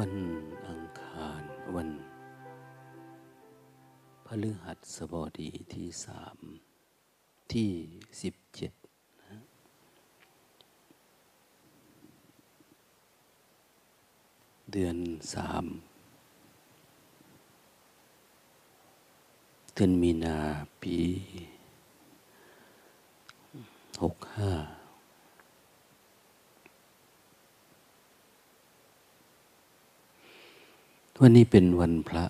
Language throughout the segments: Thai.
วันอังคารวันพฤหัสบดีที่สามที่สิบเจ็ดเดือนสามเดือนมีนาปีหกห้า วันนี้เป็นวันพระ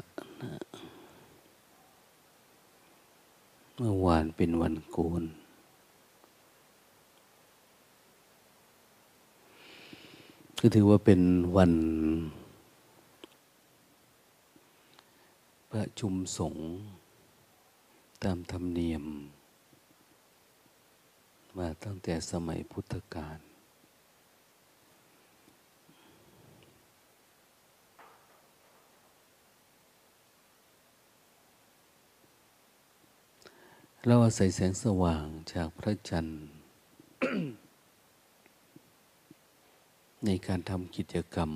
เมื่อวานเป็นวันโกน ก็ถือว่าเป็นวัน ประชุมสงฆ์ตามธรรมเนียม มาตั้งแต่สมัยพุทธกาล เราอาศัยแสงสว่างจากพระจันทร์ ในการทำกิจกรรม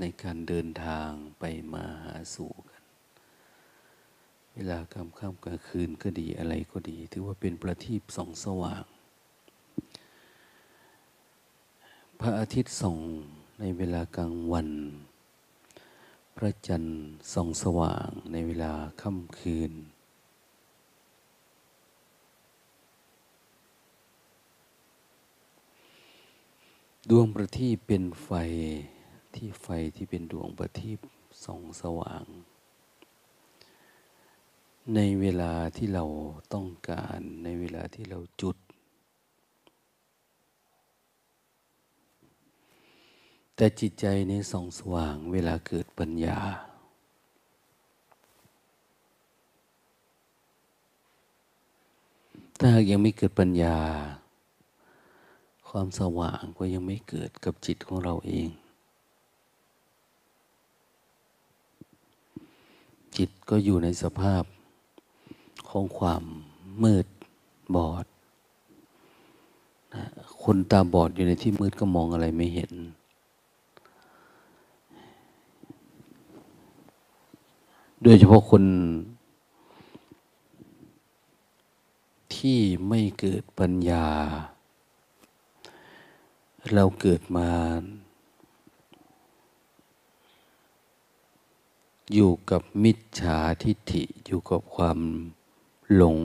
ในการเดินทางไปมาหาสู่กัน เวลากลางค่ำกลางคืนก็ดีอะไรก็ดี ถือว่าเป็นประทีปส่องสว่าง พระอาทิตย์ส่องในเวลากลางวัน พระจันทร์ส่องสว่างในเวลาค่ำคืน ดวงประทีปเป็นไฟที่ไฟที่เป็นดวงประทีปส่องสว่าง ในเวลาที่เราต้องการในเวลาที่เราจุด แต่จิตใจในส่องสว่างเวลาเกิดปัญญาถ้าหากยังไม่เกิดปัญญา ความสว่างก็ยังไม่เกิดกับจิตของเราเอง จิตก็อยู่ในสภาพของความมืดบอดนะคนตาบอดอยู่ในที่มืดก็มองอะไรไม่เห็น โดยเฉพาะคนที่ไม่เกิดปัญญา เราเกิดมา อยู่กับมิจฉาทิฏฐิอยู่กับความหลง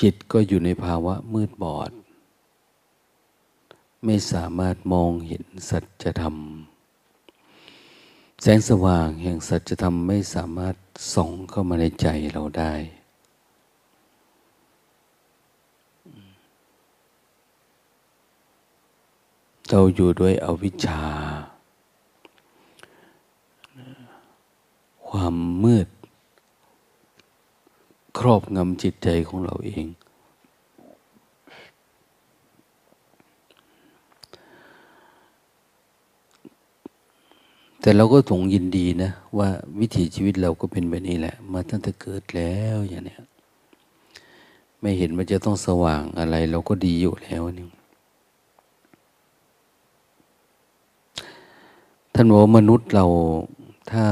จิตก็อยู่ในภาวะมืดบอด ไม่สามารถมองเห็นสัจธรรม แสงสว่างแห่งสัจธรรมไม่สามารถส่องเข้ามาในใจเราได้ เราอยู่ด้วยอวิชชา ความมืด ครอบงำจิตใจของเราเอง แต่เราก็ถงยินดีนะ ว่าวิถีชีวิตเราก็เป็นแบบนี้แหละ มาตั้งแต่เกิดแล้วอย่างเนี้ยไม่เห็นมันจะต้องสว่างอะไร เราก็ดีอยู่แล้วนี่ ท่านบอกว่ามนุษย์เราถ้า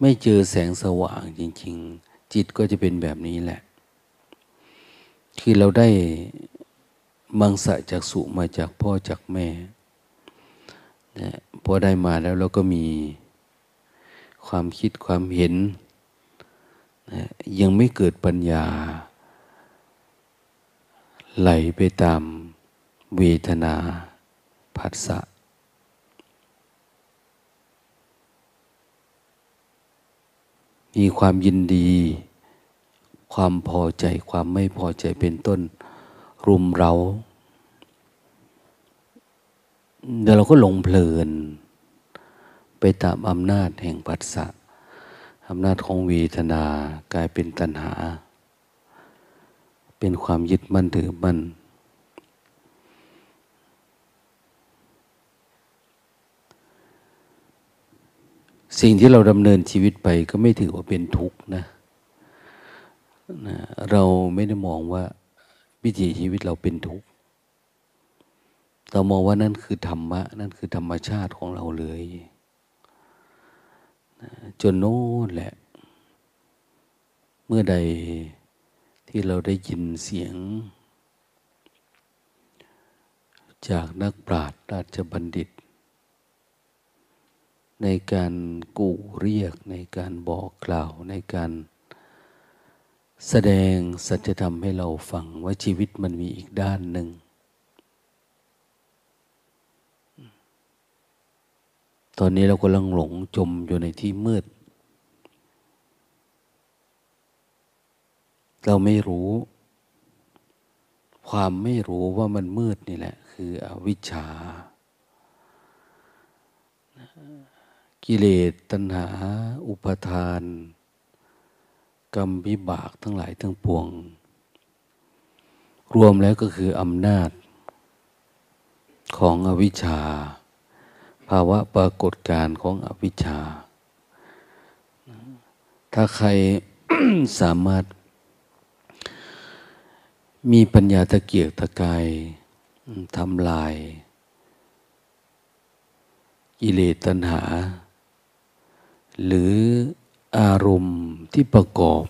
ไม่เจอแสงสว่างจริง ๆ จิตก็จะเป็นแบบนี้แหละ คือเราได้มังสะจากสุมาจากพ่อจากแม่นะพอได้มาแล้วเราก็มีความคิดความเห็นนะยังไม่เกิดปัญญา ไหลไปตามเวทนา ผัสสะมีความยินดี ความพอใจความไม่พอใจเป็นต้น รุมเราเดี๋ยวเราก็หลงเพลิน ไปตามอำนาจแห่งปัสสะอำนาจของเวทนากลายเป็นตัณหา เป็นความยึดมั่นถือมั่น สิ่งที่เราดำเนินชีวิตไปก็ไม่ถือว่าเป็นทุกข์นะนะ เราไม่ได้มองว่าวิถีชีวิตเราเป็นทุกข์เรามองว่านั่นคือธรรมะ นั่นคือธรรมชาติของเราเลยนะจนโน้นแหละ เมื่อใดที่เราได้ยินเสียง จากนักปราชญ์ราชบัณฑิต ในการกู่เรียกในการบอกกล่าวในการแสดงสัจธรรมให้เราฟังว่าชีวิตมันมีอีกด้านหนึ่ง ตอนนี้เรากำลังหลงจมอยู่ในที่มืด เราไม่รู้ ความไม่รู้ว่ามันมืดนี่แหละ คืออวิชชา กิเลสตัณหา อุปทาน กรรมวิบากทั้งหลายทั้งปวง รวมแล้วก็คืออำนาจ ของอวิชชา ภาวะปรากฏการของอวิชชา ถ้าใครสามารถ มีปัญญาตะเกียกตะกายทำลายกิเลสตัณหา หรืออารมณ์ที่ประกอบ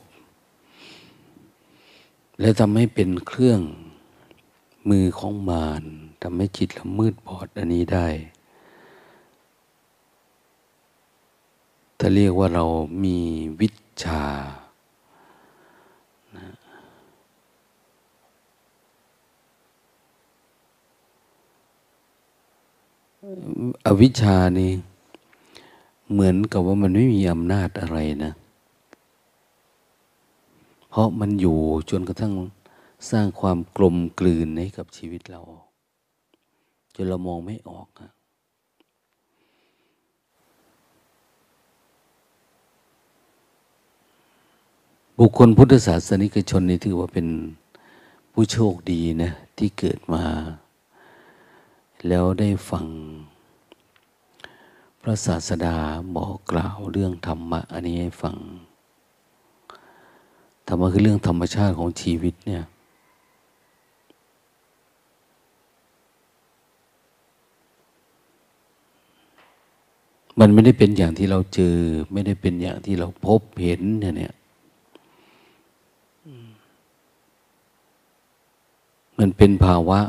และทำให้เป็นเครื่องมือของมารทำให้จิตเรามืดบอดอันนี้ได้ ถ้าเรียกว่าเรามีวิชา อวิชชานี่ เหมือนกับว่ามันไม่มีอำนาจอะไรนะ เพราะมันอยู่จนกระทั่งสร้างความกลมกลืนให้กับชีวิตเรา จนเรามองไม่ออกอะบุคคลพุทธศาสนิกชนนี่ถือว่าเป็นผู้โชคดีนะ ที่เกิดมา แล้วได้ฟัง ระศาสดาบอกกล่าวเรื่องธรรมะอันนี้ให้ฟัง ธรรมะคือเรื่องธรรมชาติของชีวิตเนี่ย มันไม่ได้เป็นอย่างที่เราเจอ ไม่ได้เป็นอย่างที่เราพบเห็นเนี่ยเนี่ยมันเป็นภาวะ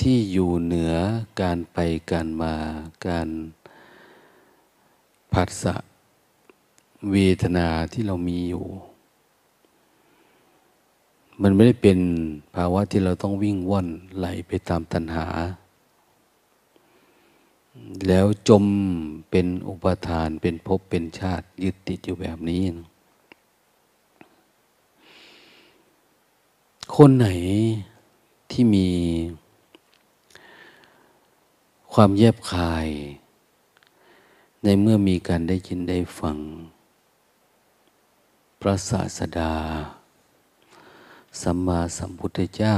ที่อยู่เหนือการไปการมาการผัสสะเวทนาที่เรามีอยู่ มันไม่ได้เป็นภาวะที่เราต้องวิ่งว่อนไหลไปตามตัณหา แล้วจมเป็นอุปทานเป็นภพเป็นชาติยึดติดอยู่แบบนี้ คนไหนที่มี ความแยบคาย ในเมื่อมีการได้ยินได้ฟัง พระศาสดา สัมมาสัมพุทธเจ้า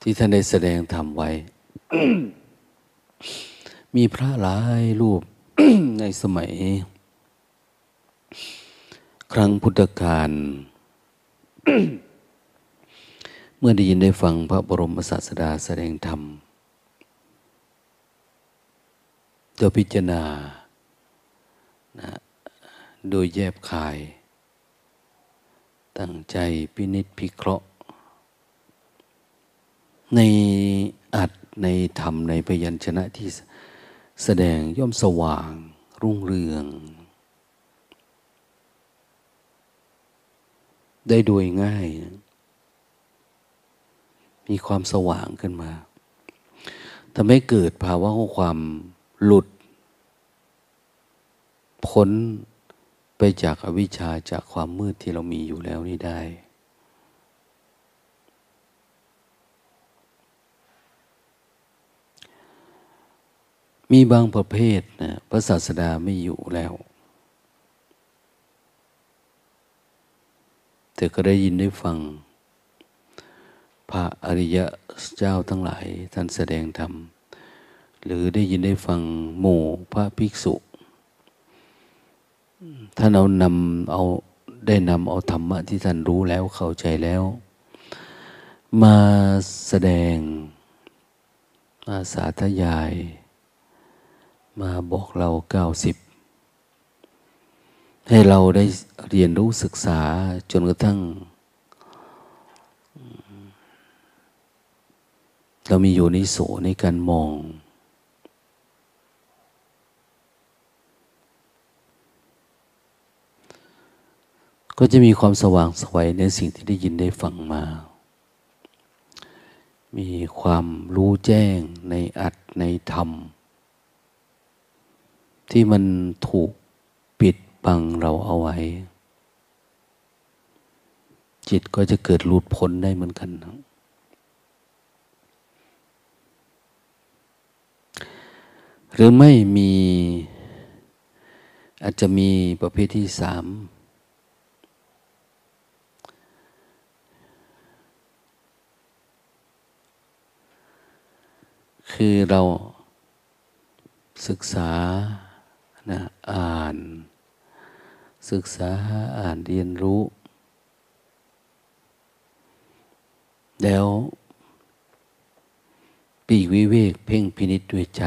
ที่ท่านได้แสดงธรรมไว้ มีพระหลายรูปในสมัย ครั้งพุทธกาล เมื่อได้ยินได้ฟังพระบรมศาสดาแสดงธรรมโดยพิจารณานะโดยแยบคาย ตั้งใจพินิจพิเคราะห์ ในอัดในธรรมในพยัญชนะที่แสดงย่อมสว่างรุ่งเรือง ได้โดยง่ายนะ มีความสว่างขึ้นมาทำให้เกิดภาวะของความหลุด พ้นไปจากอวิชชาจากความมืดที่เรามีอยู่แล้วนี่ได้ มีบางประเภทนะพระศาสดาไม่อยู่แล้ว แต่ก็ได้ยินได้ฟัง พระอริยะเจ้าทั้งหลายท่านแสดงธรรม หรือได้ยินได้ฟังหมู่พระภิกษุถ้านเรานำเอาได้นำเอาธรรมะที่ท่านรู้แล้วเข้าใจแล้ว มาแสดง มาสาธยาย มาบอกเราเก้าสิบให้เราได้เรียนรู้ศึกษาจนกระทั่ง เรามีอยู่ในโสในการมอง ก็จะมีความสว่างสวัยในสิ่งที่ได้ยินได้ฟังมา มีความรู้แจ้งในอัตในธรรม ที่มันถูกปิดบังเราเอาไว้ จิตก็จะเกิดหลุดพ้นได้เหมือนกันนะ หรือไม่มีอาจจะมีประเภทที่สามคือเราศึกษานะอ่าน ศึกษาอ่านเรียนรู้ แล้วปีกวิเวกเพ่งพินิษด้วยใจ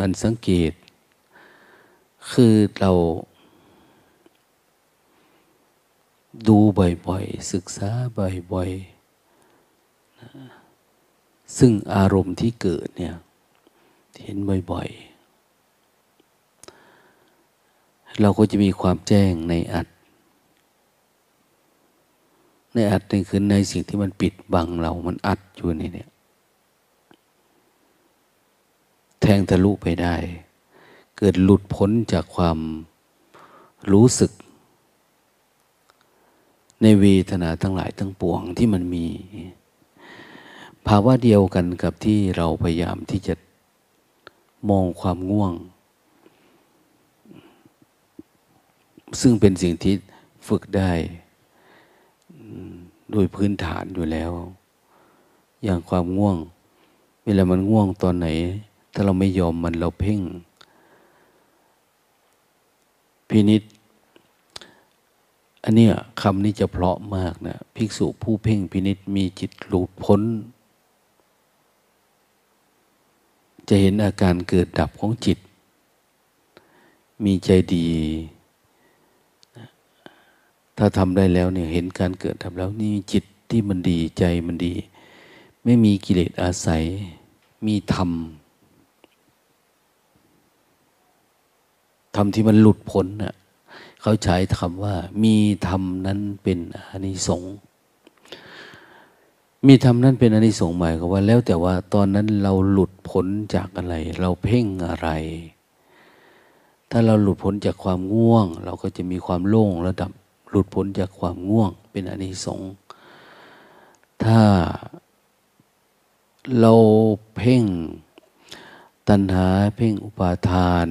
มันสังเกต คือเราดูบ่อยๆ ศึกษาบ่อยๆ ซึ่งอารมณ์ที่เกิดเนี่ย เห็นบ่อยๆ เราก็จะมีความแจ้งในอัด ในอัดนี่คือในสิ่งที่มันปิดบังเรา มันอัดอยู่ในเนี่ย แทงทะลุไปได้ เกิดหลุดพ้นจากความรู้สึก ในเวทนาทั้งหลายทั้งปวงที่มันมี ภาวะเดียวกันกับที่เราพยายามที่จะมองความง่วง ซึ่งเป็นสิ่งที่ฝึกได้โดยพื้นฐานอยู่แล้ว อย่างความง่วง เวลามันง่วงตอนไหน ถ้าเราไม่ยอมมันเราเพ่ง พินิษอันนี้คำนี้จะเพราะมากนะภิกษุผู้เพ่งพินิษมีจิตหลุดพ้น จะเห็นอาการเกิดดับของจิต มีใจดี ถ้าทำได้แล้วเนี่ยเห็นการเกิดทำแล้วนี่จิตที่มันดีใจมันดี ไม่มีกิเลสอาศัย มีธรรม ธรรมที่มันหลุดพ้นน่ะเขาใช้คำว่า มีธรรมนั้นเป็นอานิสงส์มีธรรมนั้นเป็นอนิสงส์หมายก็ว่า แล้วแต่ว่าตอนนั้นเราหลุดพ้นจากอะไร เราเพ่งอะไร ถ้าเราหลุดพ้นจากความง่วง เราก็จะมีความโล่งระดับหลุดพ้นจากความง่วง เป็นอนิสงส์ถ้าเราเพ่งตัณหาเพ่งอุปาทาน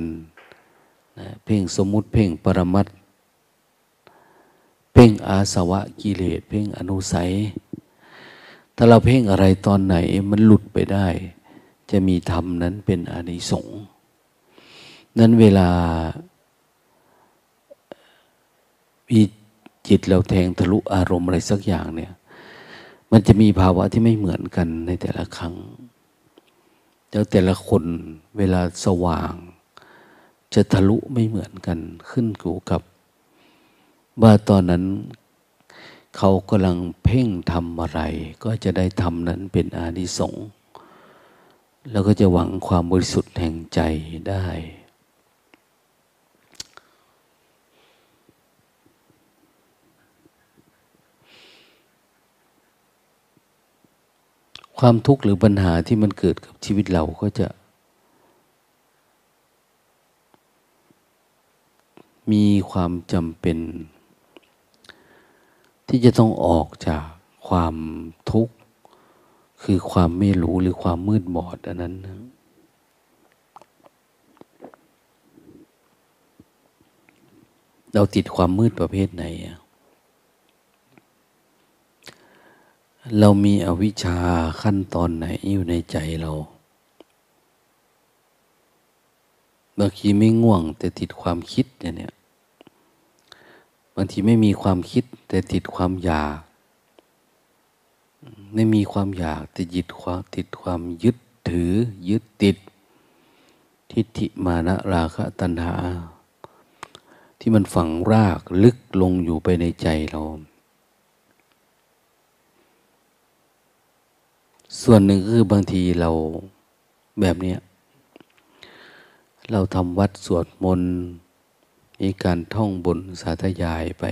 เพ่งสมมุติเพ่งปรมัตเพ่งอาสวะกิเลสเพ่งอนุสัย ถ้าเราเพ่งอะไรตอนไหนมันหลุดไปได้ จะมีธรรมนั้นเป็นอนิสงส์นั้นเวลามีจิตเราแทงทะลุอารมณ์อะไรสักอย่างเนี่ย มันจะมีภาวะที่ไม่เหมือนกันในแต่ละครั้ง แล้วแต่ละคนเวลาสว่าง จะทะลุไม่เหมือนกันขึ้นอยู่กับว่าตอนนั้นเขากำลังเพ่งทำอะไร ก็จะได้ทำนั้นเป็นอานิสงส์แล้วก็จะหวังความบริสุทธิ์แห่งใจได้ ความทุกข์หรือปัญหาที่มันเกิดกับชีวิตเราก็จะ มีความจำเป็น ที่จะต้องออกจากความทุกข์ คือความไม่รู้หรือความมืดบอดอันนั้นนะเราติดความมืดประเภทไหน เรามีอวิชชาขั้นตอนไหนอยู่ในใจเราบางทีไม่ง่วงแต่ติดความคิดเนี่ยางทีไม่มีความคิดแต่ติดความอยาก ไม่มีความอยากแต่ยึดความติดความยึดถือ ยึดติด ทิฏฐิมานะราคะตัณหา ที่มันฝังรากลึกลงอยู่ไปในใจเรา ส่วนหนึ่งคือบางทีเราแบบนี้เราทำวัดสวดมนต์ มีการท่องบนสาธยายไป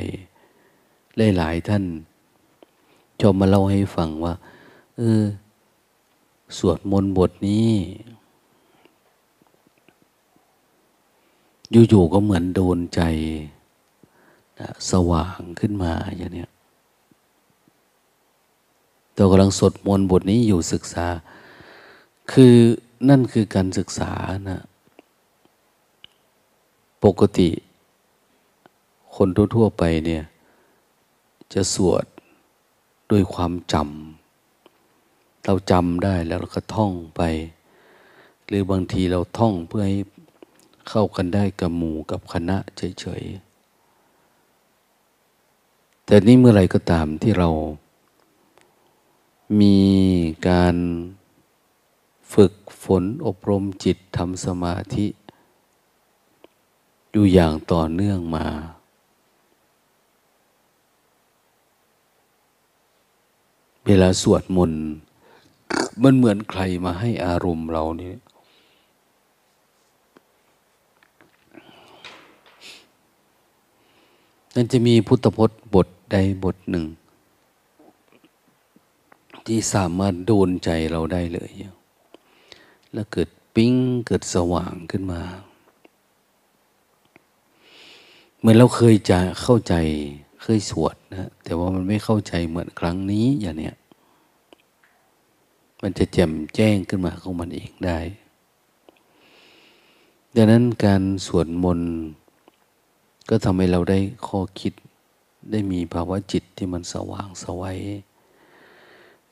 หลายๆท่านจอมมาเล่าให้ฟังว่า เออ สวดมนต์บทนี้ อยู่ๆก็เหมือนโดนใจนะสว่างขึ้นมาอย่างนี้เรากำลังสวดมนต์บทนี้อยู่ศึกษา คือนั่นคือการศึกษานะ ปกติ คนทั่วๆไปเนี่ย จะสวดด้วยความจำเราจำได้แล้วเราก็ท่องไป หรือบางทีเราท่องเพื่อให้เข้ากันได้กับหมู่กับคณะเฉยๆ แต่นี่เมื่อไรก็ตามที่เรา มีการฝึกฝนอบรมจิตทำสมาธิ อยู่อย่างต่อเนื่องมา เวลาสวดมนต์มันเหมือนใครมาให้อารมณ์เรานี่นั่นจะมีพุทธพจน์บทใดบทหนึ่ง ที่สามารถโดนใจเราได้เลย แล้วเกิดปิ้งเกิดสว่างขึ้นมา เหมือนเราเคยจะเข้าใจ เคยสวดนะแต่ว่ามันไม่เข้าใจเหมือนครั้งนี้อย่างเนี้ยมันจะแจ่มแจ้งขึ้นมาของมันเองได้ ดังนั้นการสวดมนต์ก็ทำให้เราได้ข้อคิดได้มีภาวะจิตที่มันสว่างสวัย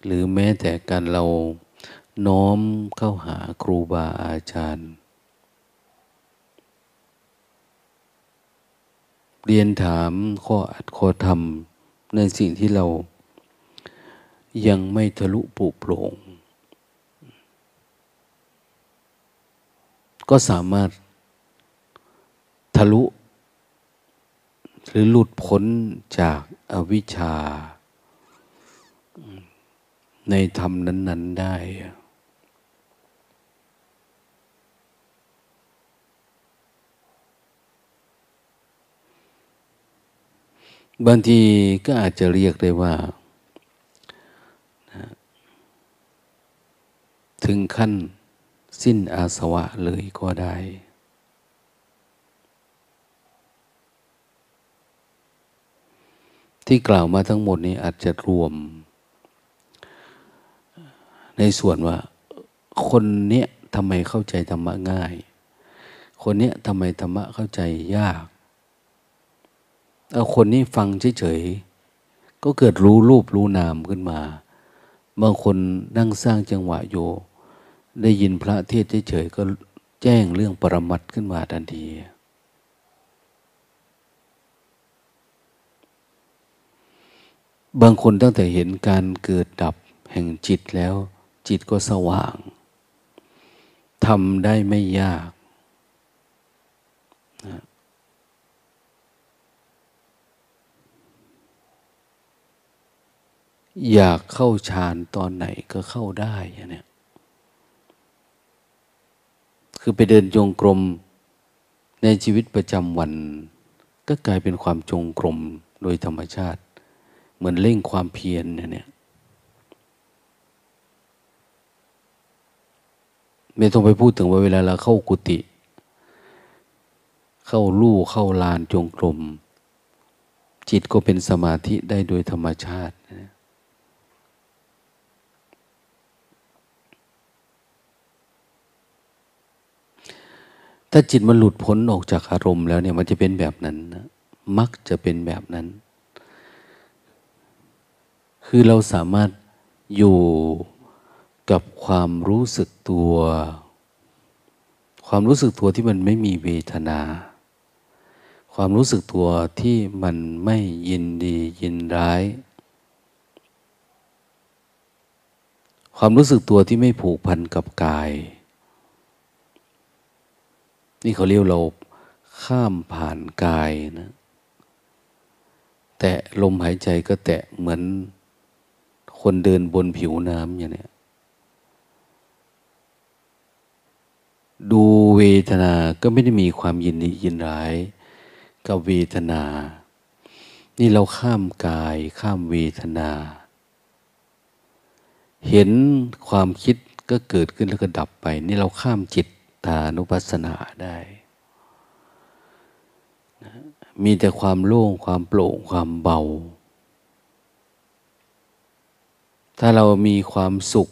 หรือแม้แต่การเราน้อมเข้าหาครูบาอาจารย์ เรียนถามข้ออัดข้อธรรม ในสิ่งที่เรายังไม่ทะลุปุโปร่ง ก็สามารถทะลุ หรือหลุดพ้นจากอวิชชา ในธรรมนั้น ๆ ได้ บางทีก็อาจจะเรียกได้ว่า ถึงขั้นสิ้นอาสวะเลยก็ได้ ที่กล่าวมาทั้งหมดนี้อาจจะรวม ในส่วนว่า คนเนี้ยทำไมเข้าใจธรรมะง่าย คนเนี้ยทำไมธรรมะเข้าใจยาก คนนี้ฟังเฉยๆ ก็เกิดรู้รูปรู้นามขึ้นมา บางคนนั่งสร้างจังหวะอยู่ ได้ยินพระเทศเฉยๆ ก็แจ้งเรื่องปรมัตขึ้นมาทันที บางคนตั้งแต่เห็นการเกิดดับแห่งจิตแล้ว จิตก็สว่างทำได้ไม่ยากนะ อยากเข้าฌานตอนไหนก็เข้าได้เนี่ยคือไปเดินจงกรมในชีวิตประจำวัน ก็กลายเป็นความจงกรมโดยธรรมชาติ เหมือนเร่งความเพียรเนี่ยไม่ต้องไปพูดถึงว่าเวลาเราเข้ากุฏิเข้าลู่เข้าลานจงกรมจิตก็เป็นสมาธิได้โดยธรรมชาตินะ ถ้าจิตมันหลุดพ้นออกจากอารมณ์แล้วเนี่ยมันจะเป็นแบบนั้นนะมักจะเป็นแบบนั้น คือเราสามารถอยู่กับความรู้สึกตัว ความรู้สึกตัวที่มันไม่มีเวทนา ความรู้สึกตัวที่มันไม่ยินดียินร้าย ความรู้สึกตัวที่ไม่ผูกพันกับกาย นี่เขาเรียกเราข้ามผ่านกายนะ แตะลมหายใจก็แตะเหมือนคนเดินบนผิวน้ำอย่างนี้ดูเวทนาก็ไม่ได้มีความยินดียินร้ายกับเวทนา นี่เราข้ามกายข้ามเวทนา เห็นความคิดก็เกิดขึ้นแล้วก็ดับไป นี่เราข้ามจิต ตานุปัสสนาได้มีแต่ความโล่งความโปร่งความเบา ถ้าเรามีความสุข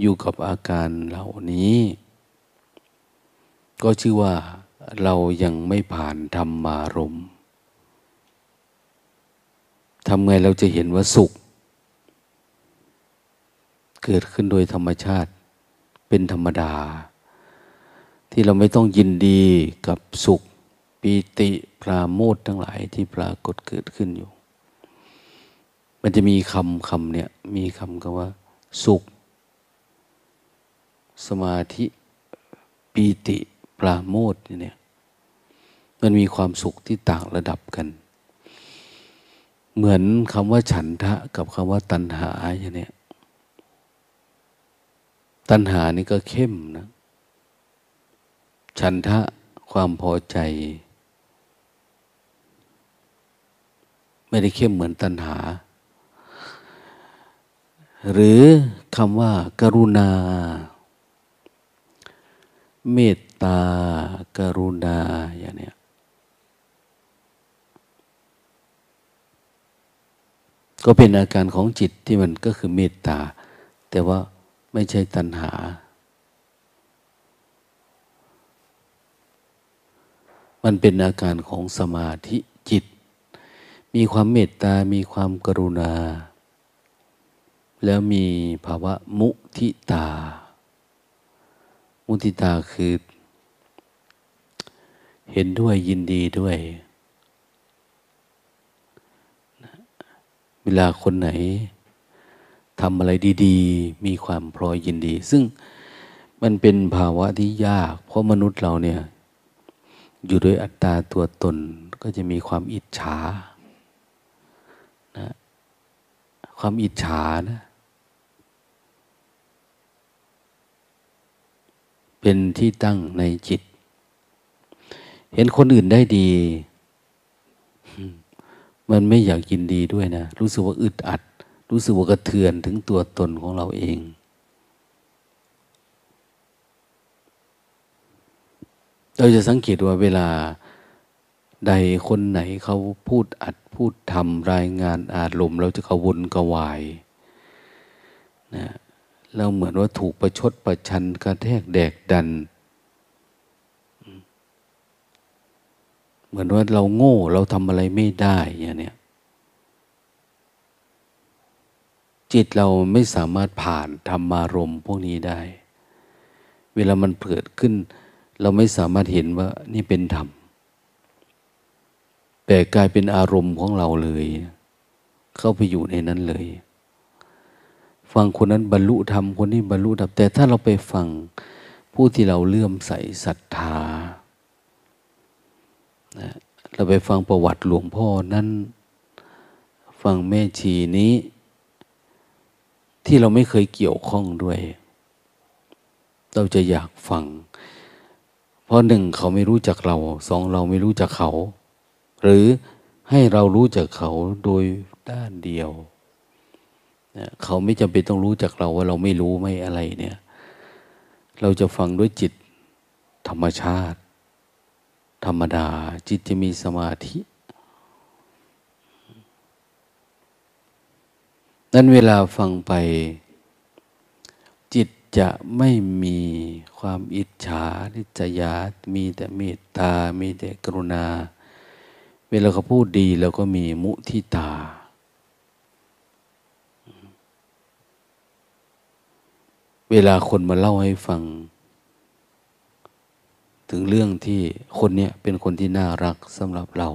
อยู่กับอาการเหล่านี้ ก็ชื่อว่าเรายังไม่ผ่านธรรมารมทำไงเราจะเห็นว่าสุข เกิดขึ้นโดยธรรมชาติเป็นธรรมดา ที่เราไม่ต้องยินดีกับสุขปีติปราโมททั้งหลายที่ปรากฏเกิดขึ้นอยู่ มันจะมีคำคำเนี่ยมีคำคำว่า สุข สมาธิปีติปราโมทเนี่ยมันมีความสุขที่ต่างระดับกัน เหมือนคำว่าฉันทะกับคำว่าตัณหาอย่างนี้ตัณหานี่ก็เข้มนะ ฉันทะความพอใจ ไม่ได้เข้มเหมือนตัณหา หรือคำว่าการุณา เมตตา กรุณาอย่างเนี้ยก็เป็นอาการของจิตที่มันก็คือเมตตา แต่ว่าไม่ใช่ตัณหา มันเป็นอาการของสมาธิจิต มีความเมตตา มีความกรุณา แล้วมีภาวะมุทิตา มุทิตาคือ เห็นด้วยยินดีด้วย เวลาคนไหนทำอะไรดีๆ มีความพลอยยินดี ซึ่งมันเป็นภาวะที่ยาก เพราะมนุษย์เราเนี่ย อยู่ด้วยอัตตาตัวตนก็จะมีความอิจฉานะความอิจฉานะเป็นที่ตั้งในจิต เห็นคนอื่นได้ดี มันไม่อยากยินดีด้วยนะ รู้สึกว่าอึดอัด รู้สึกว่ากระเทือนถึงตัวตนของเราเอง เราจะสังเกตว่าเวลาใดคนไหนเขาพูดอัดพูดทำรายงานอารมณ์เราจะกวนกวายนะเราเหมือนว่าถูกประชดประชันกระแทกแดกดัน เหมือนว่าเราโง่เราทำอะไรไม่ได้อย่างเนี้ยจิตเราไม่สามารถผ่านธรรมารมพวกนี้ได้ เวลามันเกิดขึ้น เราไม่สามารถเห็นว่านี่เป็นธรรม แต่กลายเป็นอารมณ์ของเราเลย เข้าไปอยู่ในนั้นเลย ฟังคนนั้นบรรลุธรรมคนนี้บรรลุธรรมแต่ถ้าเราไปฟังผู้ที่เราเลื่อมใสศรัทธานะเราไปฟังประวัติหลวงพ่อนั้น ฟังแม่ชีนี้ ที่เราไม่เคยเกี่ยวข้องด้วย เราจะอยากฟัง เพราะหนึ่งเขาไม่รู้จักเราสองเราไม่รู้จักเขา หรือให้เรารู้จักเขาโดยด้านเดียวเขาไม่จำเป็นต้องรู้จักเราว่าเราไม่รู้ไม่อะไรเนี่ย เราจะฟังด้วยจิตธรรมชาติ ธรรมดา จิตจะมีสมาธิ นั้นเวลาฟังไป จะไม่มีความอิจฉาทิจยา มีแต่เมตตา มีแต่กรุณา เวลาเขาพูดดีเราก็มีมุทิตา เวลาคนมาเล่าให้ฟัง ถึงเรื่องที่คนเนี้ยเป็นคนที่น่ารักสำหรับเรา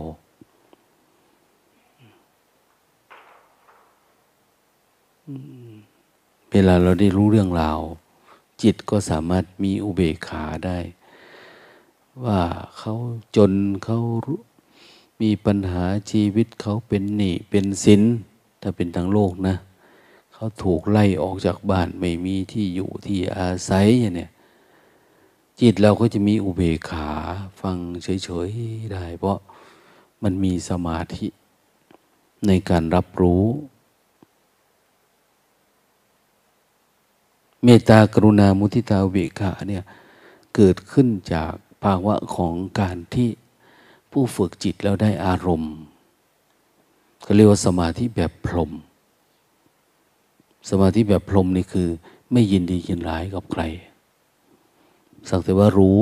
เวลาเราได้รู้เรื่องราว จิตก็สามารถมีอุเบกขาได้ ว่าเขาจนเขามีปัญหาชีวิตเขาเป็นหนี้เป็นสินถ้าเป็นทางโลกนะ เขาถูกไล่ออกจากบ้านไม่มีที่อยู่ที่อาศัยอย่างเนี้ยจิตเราก็จะมีอุเบกขาฟังเฉยๆได้ เพราะมันมีสมาธิในการรับรู้ เมตตากรุณามุทิตาเบกขาเนี่ยเกิดขึ้นจากภาวะของการที่ผู้ฝึกจิตแล้วได้อารมณ์ก็เรียกว่าสมาธิแบบพรม สมาธิแบบพรมนี่คือ ไม่ยินดียินร้ายกับใคร สักแต่ว่ารู้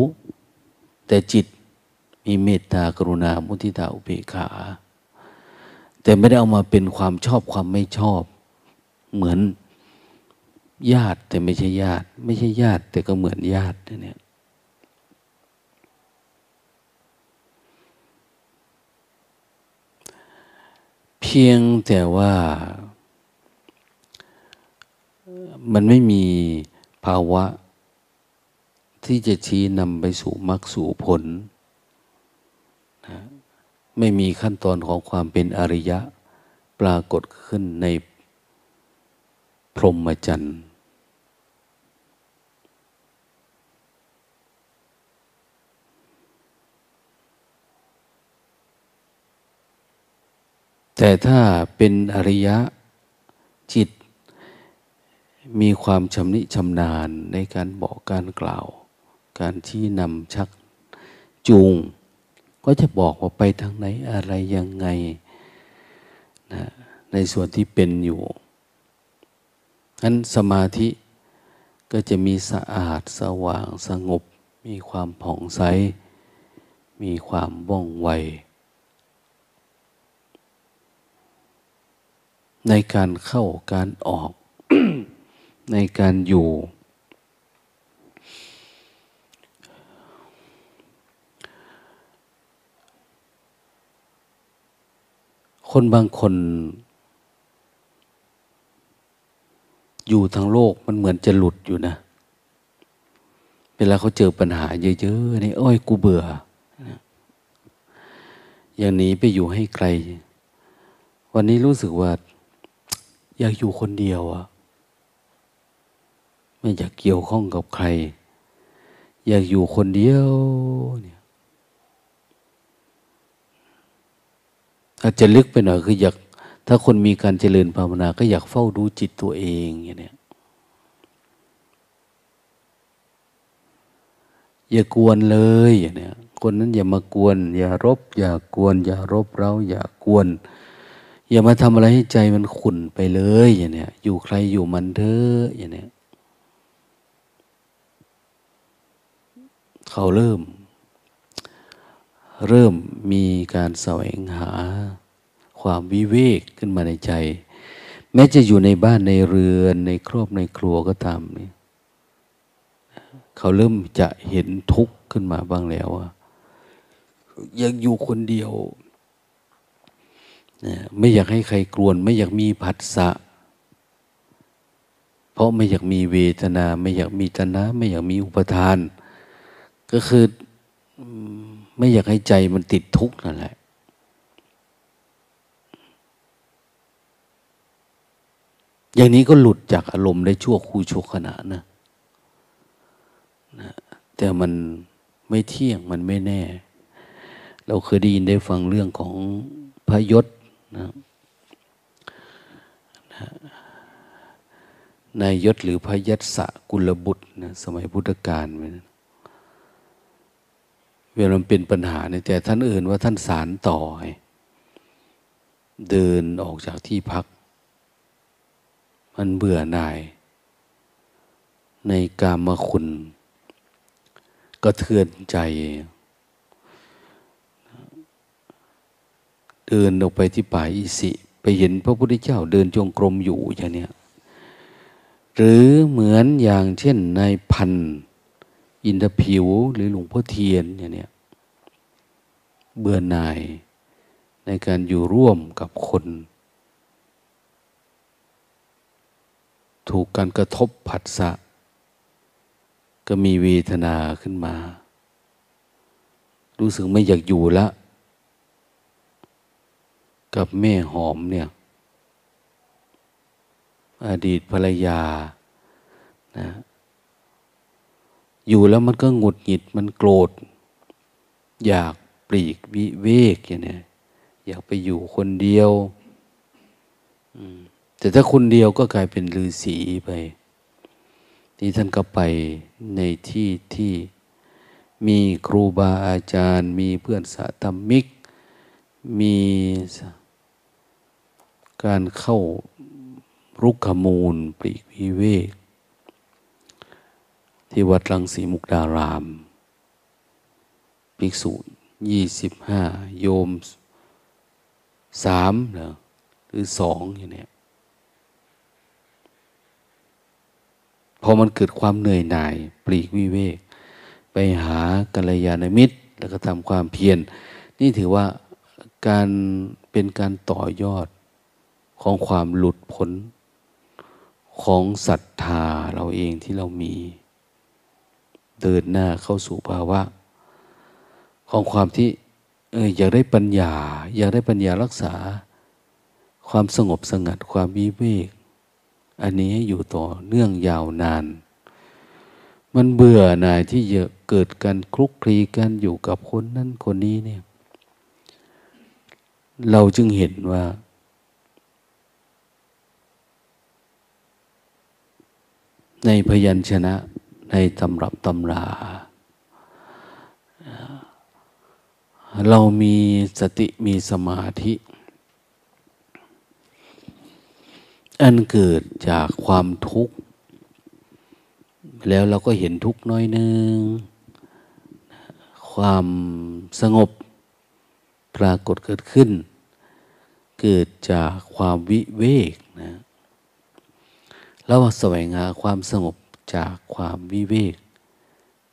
แต่จิตมีเมตตากรุณามุทิตาอุเบกขา แต่ไม่ได้เอามาเป็นความชอบความไม่ชอบ เหมือน ญาติแต่ไม่ใช่ญาติ ไม่ใช่ญาติแต่ก็เหมือนญาติเนี่ยเพียงแต่ว่ามันไม่มีภาวะ ที่จะชี้นำไปสู่มรรคสู่ผลนะไม่มีขั้นตอนของความเป็นอริยะ ปรากฏขึ้นในพรหมจรรย์ แต่ถ้าเป็นอริยะจิต มีความชำนิชำนาญในการบอกการกล่าว การชี้นำชักจูง ก็จะบอกว่าไปทางไหนอะไรยังไงนะในส่วนที่เป็นอยู่นั้นสมาธิก็จะมีสะอาดสว่างสงบ มีความผ่องใส มีความว่องไว ในการเข้าการออก ในการอยู่ คนบางคน อยู่ทางโลกมันเหมือนจะหลุดอยู่นะ เวลาเขาเจอปัญหาเยอะๆนี่โอ้ยกูเบื่ออย่างนี้ไปอยู่ให้ใครวันนี้รู้สึกว่า อยากอยู่คนเดียวอะไม่อยากเกี่ยวข้องกับใคร อยากอยู่คนเดียวเนี่ยอาจจะลึกไปหน่อยคืออยาก ถ้าคนมีการเจริญภาวนา ก็อยากเฝ้าดูจิตตัวเองอย่างเนี้ยอย่ากวนเลยอย่างเนี้ยคนนั้นอย่ามากวน อย่ารบ อย่ากวน อย่ารบเราอย่ากวน อย่ามาทำอะไรให้ใจมันขุ่นไปเลยอย่างเนี้ยอยู่ใครอยู่มันเถอะอย่างเนี้ยเขาเริ่ม เริ่มมีการแสวงหา ความวิเวกขึ้นมาในใจ แม้จะอยู่ในบ้านในเรือนในครอบในครัวก็ตามนี่เขาเริ่มจะเห็นทุกข์ขึ้นมาบ้างแล้วว่ายากอยู่คนเดียว ไม่อยากให้ใครกลวน ไม่อยากมีผัสสะ เพราะไม่อยากมีเวทนา ไม่อยากมีตนะ ไม่อยากมีอุปทาน ก็คือไม่อยากให้ใจมันติดทุกข์นั่นแหละอย่างนี้ก็หลุดจากอารมณ์ได้ชั่วคู่ชั่วขณะนะนะ แต่มันไม่เที่ยงมันไม่แน่ เราเคยได้ยินได้ฟังเรื่องของพยศ นะนายยศหรือพยัสสะกุลบุตรนะสมัยพุทธกาลเวลามันเป็นปัญหาเนี่ยแต่ท่านอื่นว่าท่านสารต่อ เดินออกจากที่พัก มันเบื่อหน่าย ในกามคุณ ก็เทือนใจ เดินออกไปที่ป่าอิสิ ไปเห็นพระพุทธเจ้าเดินจงกรมอยู่อย่างเนี้ยหรือเหมือนอย่างเช่นนายพันอินทผิวหรือหลวงพ่อเทียนเนี่ยเบื่อหน่ายในการอยู่ร่วมกับคน ถูกการกระทบผัสสะก็มีเวทนาขึ้นมา รู้สึกไม่อยากอยู่ละ กับแม่หอมเนี่ย อดีตภรรยานะอยู่แล้วมันก็หงุดหงิดมันโกรธ อยากปลีกวิเวกอย่างนี้อยากไปอยู่คนเดียวแต่ถ้าคนเดียวก็กลายเป็นฤาษีไปนี่ท่านก็ไปในที่ที่มีครูบาอาจารย์ มีเพื่อนสาธมิก มี การเข้ารุกขมูลปลีกวิเวก ที่วัดรังสีมุกดาราม ภิกษุยี่สิบห้าโยมสามเหรอหรือสองอย่างนี้พอมันเกิดความเหนื่อยหน่าย ปลีกวิเวก ไปหากัลยาณมิตร แล้วก็ทำความเพียรนนี่ถือว่าการเป็นการต่อยอด ของความหลุดพ้นของศรัทธาเราเองที่เรามี เดินหน้าเข้าสู่ภาวะ ของความที่เอออยากได้ปัญญา อยากได้ปัญญารักษา ความสงบสงัดความวิเวก อันนี้อยู่ต่อเนื่องยาวนาน มันเบื่อหน่ายที่จะเกิดการคลุกคลีกันอยู่กับคนนั้นคนนี้เนี่ย เราจึงเห็นว่า ในพยัญชนะในตำรับตำรา เรามีสติมีสมาธิ อันเกิดจากความทุกข์ แล้วเราก็เห็นทุกข์น้อยนึง ความสงบปรากฏเกิดขึ้น เกิดจากความวิเวกนะ แล้วแสวงหาความสงบจากความวิเวก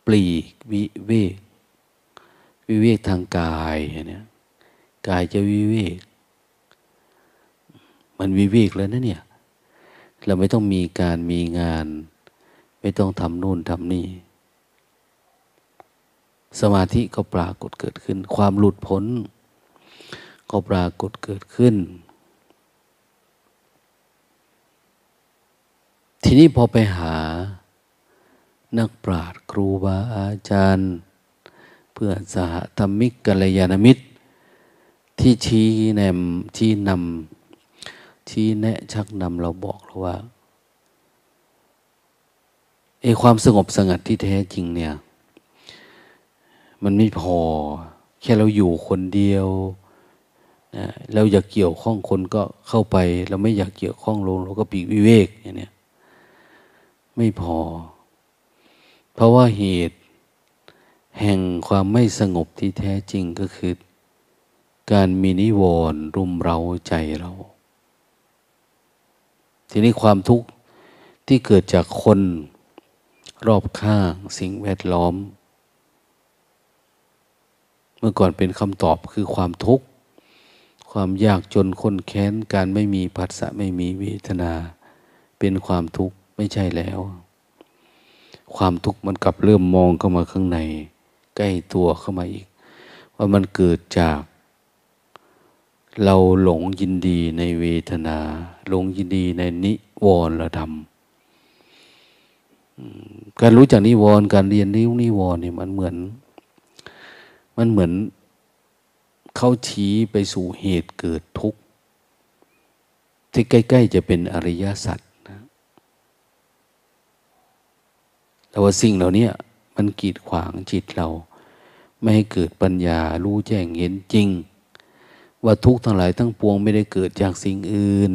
ปลีกวิเวก วิเวกทางกายเนี่ยกายจะวิเวก มันวิเวกแล้วนะเนี่ย เราไม่ต้องมีการมีงาน ไม่ต้องทำนู่นทำนี่ สมาธิก็ปรากฏเกิดขึ้น ความหลุดพ้น ก็ปรากฏเกิดขึ้น ทีนี้พอไปหา นักปราชญ์ครูบาอาจารย์ เพื่อสหธรรมิกกัลยาณมิตร ที่ชี้แนมชี้นำชี้แนะชักนำเราบอกเราว่าไอ้ความสงบสงัดที่แท้จริงเนี่ย มันไม่พอ แค่เราอยู่คนเดียวนะเราอยากเกี่ยวข้องคนก็เข้าไป เราไม่อยากเกี่ยวข้องลงเราก็ปีกวิเวกอย่างนี้ ไม่พอ เพราะว่าเหตุ แห่งความไม่สงบที่แท้จริงก็คือ การมีนิวรณ์รุมเราใจเรา ทีนี้ความทุกข์ที่เกิดจากคนรอบข้างสิ่งแวดล้อม เมื่อก่อนเป็นคำตอบคือความทุกข์ ความยากจนคนแค้น การไม่มีผัสสะไม่มีเวทนา เป็นความทุกข์ ไม่ใช่แล้ว ความทุกข์มันกลับเริ่มมองเข้ามาข้างใน ใกล้ตัวเข้ามาอีก ว่ามันเกิดจาก เราหลงยินดีในเวทนา หลงยินดีในนิวรณธรรมการรู้จักนิวรณ์การเรียนรู้นิวรณ์เนี่ยมันเหมือน มันเหมือนเขาชี้ไปสู่เหตุเกิดทุกข์ที่ใกล้ ๆ จะเป็นอริยสัจนะ แต่ว่าสิ่งเหล่านี้มันกีดขวางจิตเรา ไม่ให้เกิดปัญญารู้แจ้งเห็นจริง ว่าทุกข์ทั้งหลายทั้งปวงไม่ได้เกิดจากสิ่งอื่น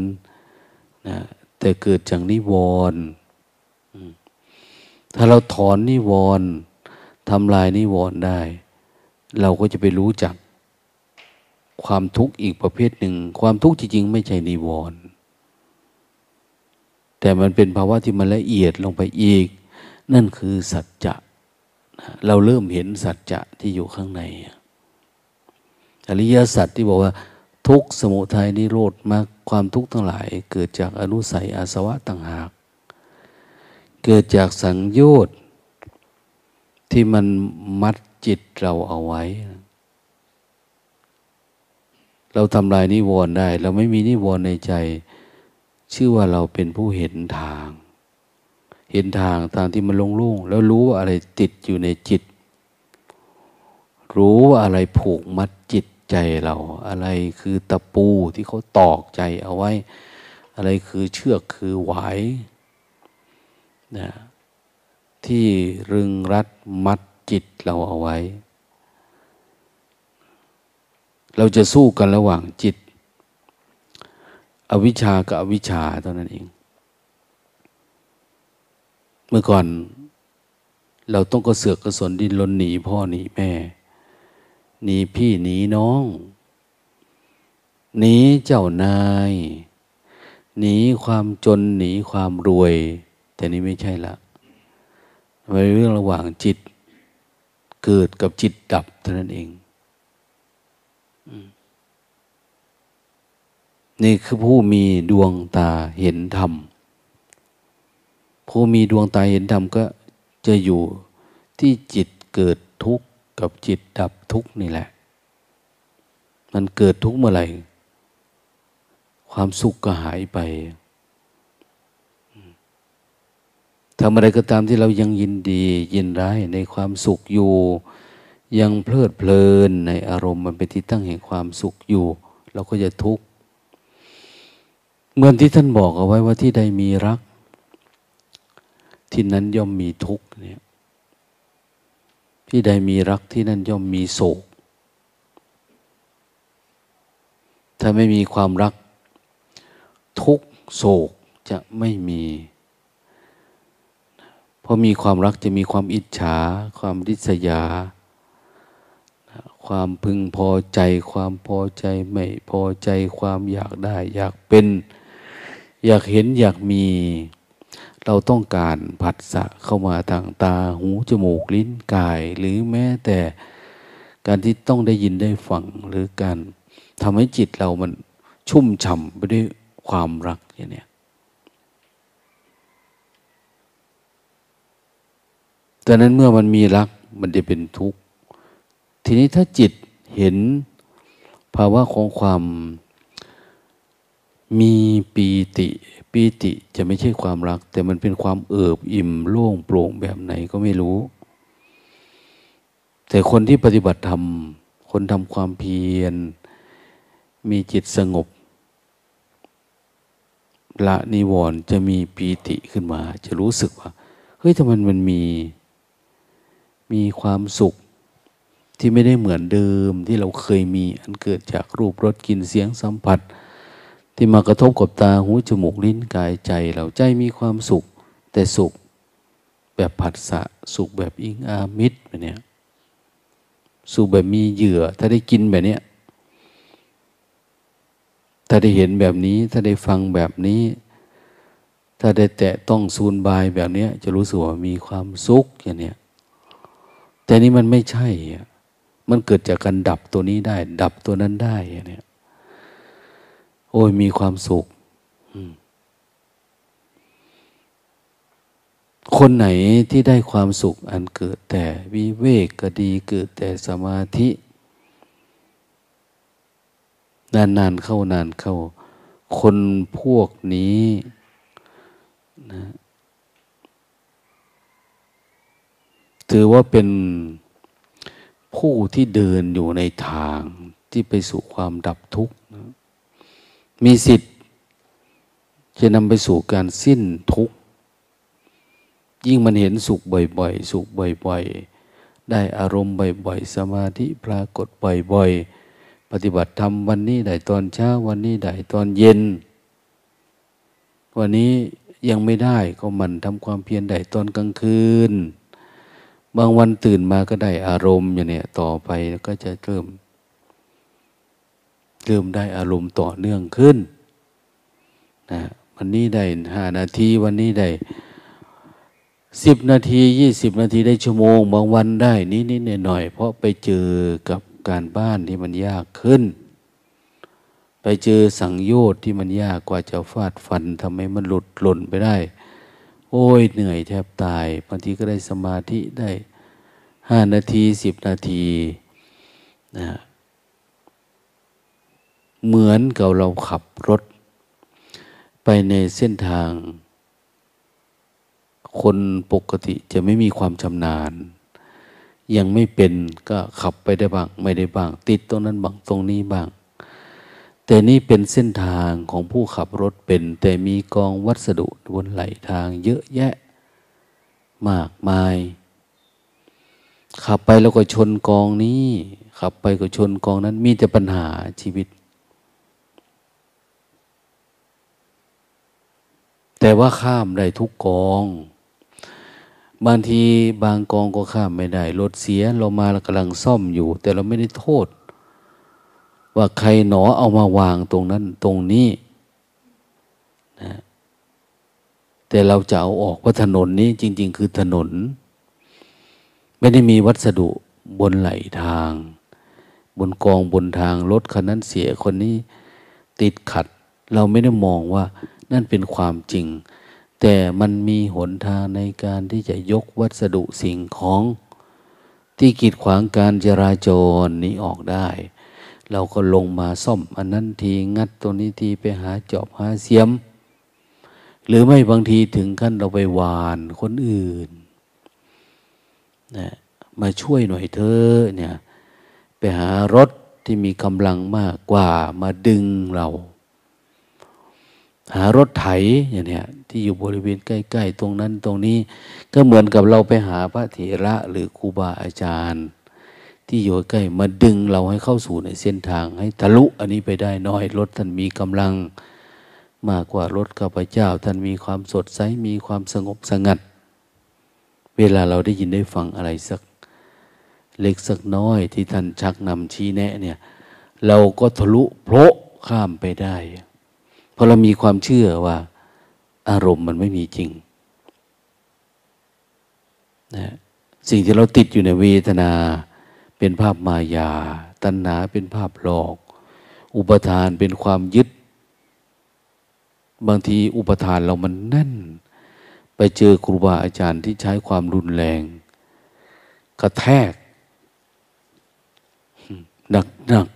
นะแต่เกิดจากนิวรณ์ถ้าเราถอนนิวรณ์ทำลายนิวรณ์ได้ เราก็จะไปรู้จักความทุกข์อีกประเภทหนึ่ง ความทุกข์จริงๆ ไม่ใช่นิวรณ์แต่มันเป็นภาวะที่มันละเอียดลงไปอีก นั่นคือสัจจะเราเริ่มเห็นสัจจะที่อยู่ข้างใน อริยสัจที่บอกว่า ทุกสมุทัยนิโรธมากความทุกข์ทั้งหลาย เกิดจากอนุสัยอาสวะต่างหาก เกิดจากสังโยชน์ที่มันมัดจิตเราเอาไว้ เราทำลายนิวรณ์ได้ เราไม่มีนิวรณ์ในใจ ชื่อว่าเราเป็นผู้เห็นทาง เห็นทางตามที่มันโล่งแล้วรู้ว่าอะไรติดอยู่ในจิต รู้ว่าอะไรผูกมัดจิตใจเรา อะไรคือตะปูที่เขาตอกใจเอาไว้ อะไรคือเชือกคือหวายนะที่รึงรัดมัดจิตเราเอาไว้ เราจะสู้กันระหว่างจิต อวิชากับอวิชาเท่านั้นเอง มื่อก่อน เราต้องกระเสือกกระสนดินลนหนีพ่อหนีแม่ หนีพี่หนีน้อง หนีเจ้านาย หนีความจนหนีความรวย แต่นี้ไม่ใช่ละมันเป็นเรื่องระหว่างจิต เกิดกับจิตดับเท่านั้นเองนี่คือผู้มีดวงตาเห็นธรรม ผู้มีดวงตาเห็นธรรมก็จะอยู่ที่จิตเกิดทุกข์กับจิตดับทุกข์นี่แหละ มันเกิดทุกข์เมื่อไหร่ ความสุขก็หายไปทำอะไรก็ตามที่เรายังยินดียินร้ายในความสุขอยู่ ยังเพลิดเพลินในอารมณ์มันเป็นที่ตั้งแห่งความสุขอยู่ เราก็จะทุกข์เหมือนที่ท่านบอกเอาไว้ว่าที่ใดมีรัก ที่นั้นย่อมมีทุกข์เนี่ยที่ใดมีรักที่นั่นย่อมมีโศก ถ้าไม่มีความรัก ทุกโศกจะไม่มีพอมีความรักจะมีความอิจฉา ความริษยา ความพึงพอใจ ความพอใจไม่พอใจ ความอยากได้ อยากเป็น อยากเห็นอยากมี เราต้องการผัสสะเข้ามาทางตาหูจมูกลิ้นกาย หรือแม้แต่การที่ต้องได้ยินได้ฟังหรือการทำให้จิตเรามันชุ่มฉ่ำไปด้วยความรักอย่างนี้แตอนนั้นเมื่อมันมีรักมันจะเป็นทุกข์ ทีนี้ถ้าจิตเห็นภาวะของความ มีปีติปีติจะไม่ใช่ความรัก แต่มันเป็นความเอิบอิ่มโล่งโปร่งแบบไหนก็ไม่รู้ แต่คนที่ปฏิบัติธรรมคนทำความเพียร มีจิตสงบ ละนิวรณ์จะมีปีติขึ้นมา จะรู้สึกว่าเฮ้ยทำไมมันมีมีความสุขที่ไม่ได้เหมือนเดิมที่เราเคยมีอันเกิดจากรูปรสกลิ่นเสียงสัมผัส ที่มากระทบกับตาหูจมูกลิ้นกายใจเราใจมีความสุข แต่สุขแบบผัสสะสุขแบบอิงอามิตรแบบนี้สุขแบบมีเหยื่อ ถ้าได้กินแบบนี้ถ้าได้เห็นแบบนี้ ถ้าได้ฟังแบบนี้ ถ้าได้แตะต้องซูนบายแบบนี้จะรู้สึกว่ามีความสุขอย่างนี้แต่นี้มันไม่ใช่มันเกิดจากการดับตัวนี้ได้ ดับตัวนั้นได้เนี่ย โอ้ยมีความสุข คนไหนที่ได้ความสุขอันเกิดแต่วิเวกก็ดีเกิดแต่สมาธิ นานๆเข้านานเข้า คนพวกนี้นะถือว่าเป็นผู้ที่เดินอยู่ในทางที่ไปสู่ความดับทุกข์ มีสิทธิ์จะนำไปสู่การสิ้นทุกข์ ยิ่งมันเห็นสุขบ่อยๆ สุขบ่อยๆ ได้อารมณ์บ่อยๆ สมาธิปรากฏบ่อยๆ ปฏิบัติธรรมวันนี้ได้ตอนเช้าวันนี้ได้ตอนเย็น วันนี้ยังไม่ได้ก็มันทำความเพียรได้ตอนกลางคืน บางวันตื่นมาก็ได้อารมณ์อย่างเนี้ยต่อไปก็จะเริ่ม เริ่มได้อารมณ์ต่อเนื่องขึ้นนะวันนี้ได้ห้านาทีวันนี้ได้สิบนาทียี่สิบนาทีได้ชั่วโมง บางวันได้นิดนิดหน่อยหน่อยเพราะไปเจอกับการบ้านที่มันยากขึ้น ไปเจอสังโยชน์ที่มันยากกว่าจะฟาดฟันทำให้มันหลุดหล่นไปได้ โอ้ยเหนื่อยแทบตายบางทีก็ได้สมาธิได้ห้านาทีสิบนาทีนะ เหมือนกับเราขับรถ ไปในเส้นทาง คนปกติจะไม่มีความชำนาญ ยังไม่เป็นก็ขับไปได้บ้าง ไม่ได้บ้าง ติดตรงนั้นบ้างตรงนี้บ้าง แต่นี่เป็นเส้นทางของผู้ขับรถเป็น แต่มีกองวัสดุบนไหลทางเยอะแยะ มากมาย ขับไปแล้วก็ชนกองนี้ขับไปก็ชนกองนั้นมีแต่ปัญหาชีวิต แต่ว่าข้ามได้ทุกกอง บางทีบางกองก็ข้ามไม่ได้ รถเสียเรามาเรากำลังซ่อมอยู่ แต่เราไม่ได้โทษ ว่าใครหนอเอามาวางตรงนั้นตรงนี้นะแต่เราจะเอาออกว่าถนนนี้จริง ๆ คือถนน ไม่ได้มีวัสดุบนไหลทาง บนกองบนทางรถคันนั้นเสียคนนี้ติดขัด เราไม่ได้มองว่า นั่นเป็นความจริง แต่มันมีหนทางในการที่จะยกวัสดุสิ่งของ ที่กีดขวางการจราจรนี้ออกได้ เราก็ลงมาซ่อมอันนั้นทีงัดตัวนี้ทีไปหาจอบหาเสียม หรือไม่บางทีถึงขั้นเราไปวานคนอื่นนะมาช่วยหน่อยเธอเนี่ยไปหารถที่มีกำลังมากกว่ามาดึงเรา หารถไถอย่างเนี้ยที่อยู่บริเวณใกล้ๆ ตรงนั้นตรงนี้ ก็เหมือนกับเราไปหาพระเถระหรือครูบาอาจารย์ ที่อยู่ใกล้มาดึงเราให้เข้าสู่ในเส้นทาง ให้ทะลุอันนี้ไปได้น้อยรถท่านมีกำลังมากกว่ารถข้าพเจ้า ท่านมีความสดใสมีความสงบสงัด เวลาเราได้ยินได้ฟังอะไรสัก เล็กสักน้อยที่ท่านชักนำชี้แนะเนี่ย เราก็ทะลุโผล่ข้ามไปได้ พอเรามีความเชื่อว่า อารมณ์มันไม่มีจริงนะสิ่งที่เราติดอยู่ในเวทนา เป็นภาพมายา ตัณหาเป็นภาพหลอก อุปทานเป็นความยึด บางทีอุปทานเรามันแน่น ไปเจอครูบาอาจารย์ที่ใช้ความรุนแรง กระแทกหนักหนัก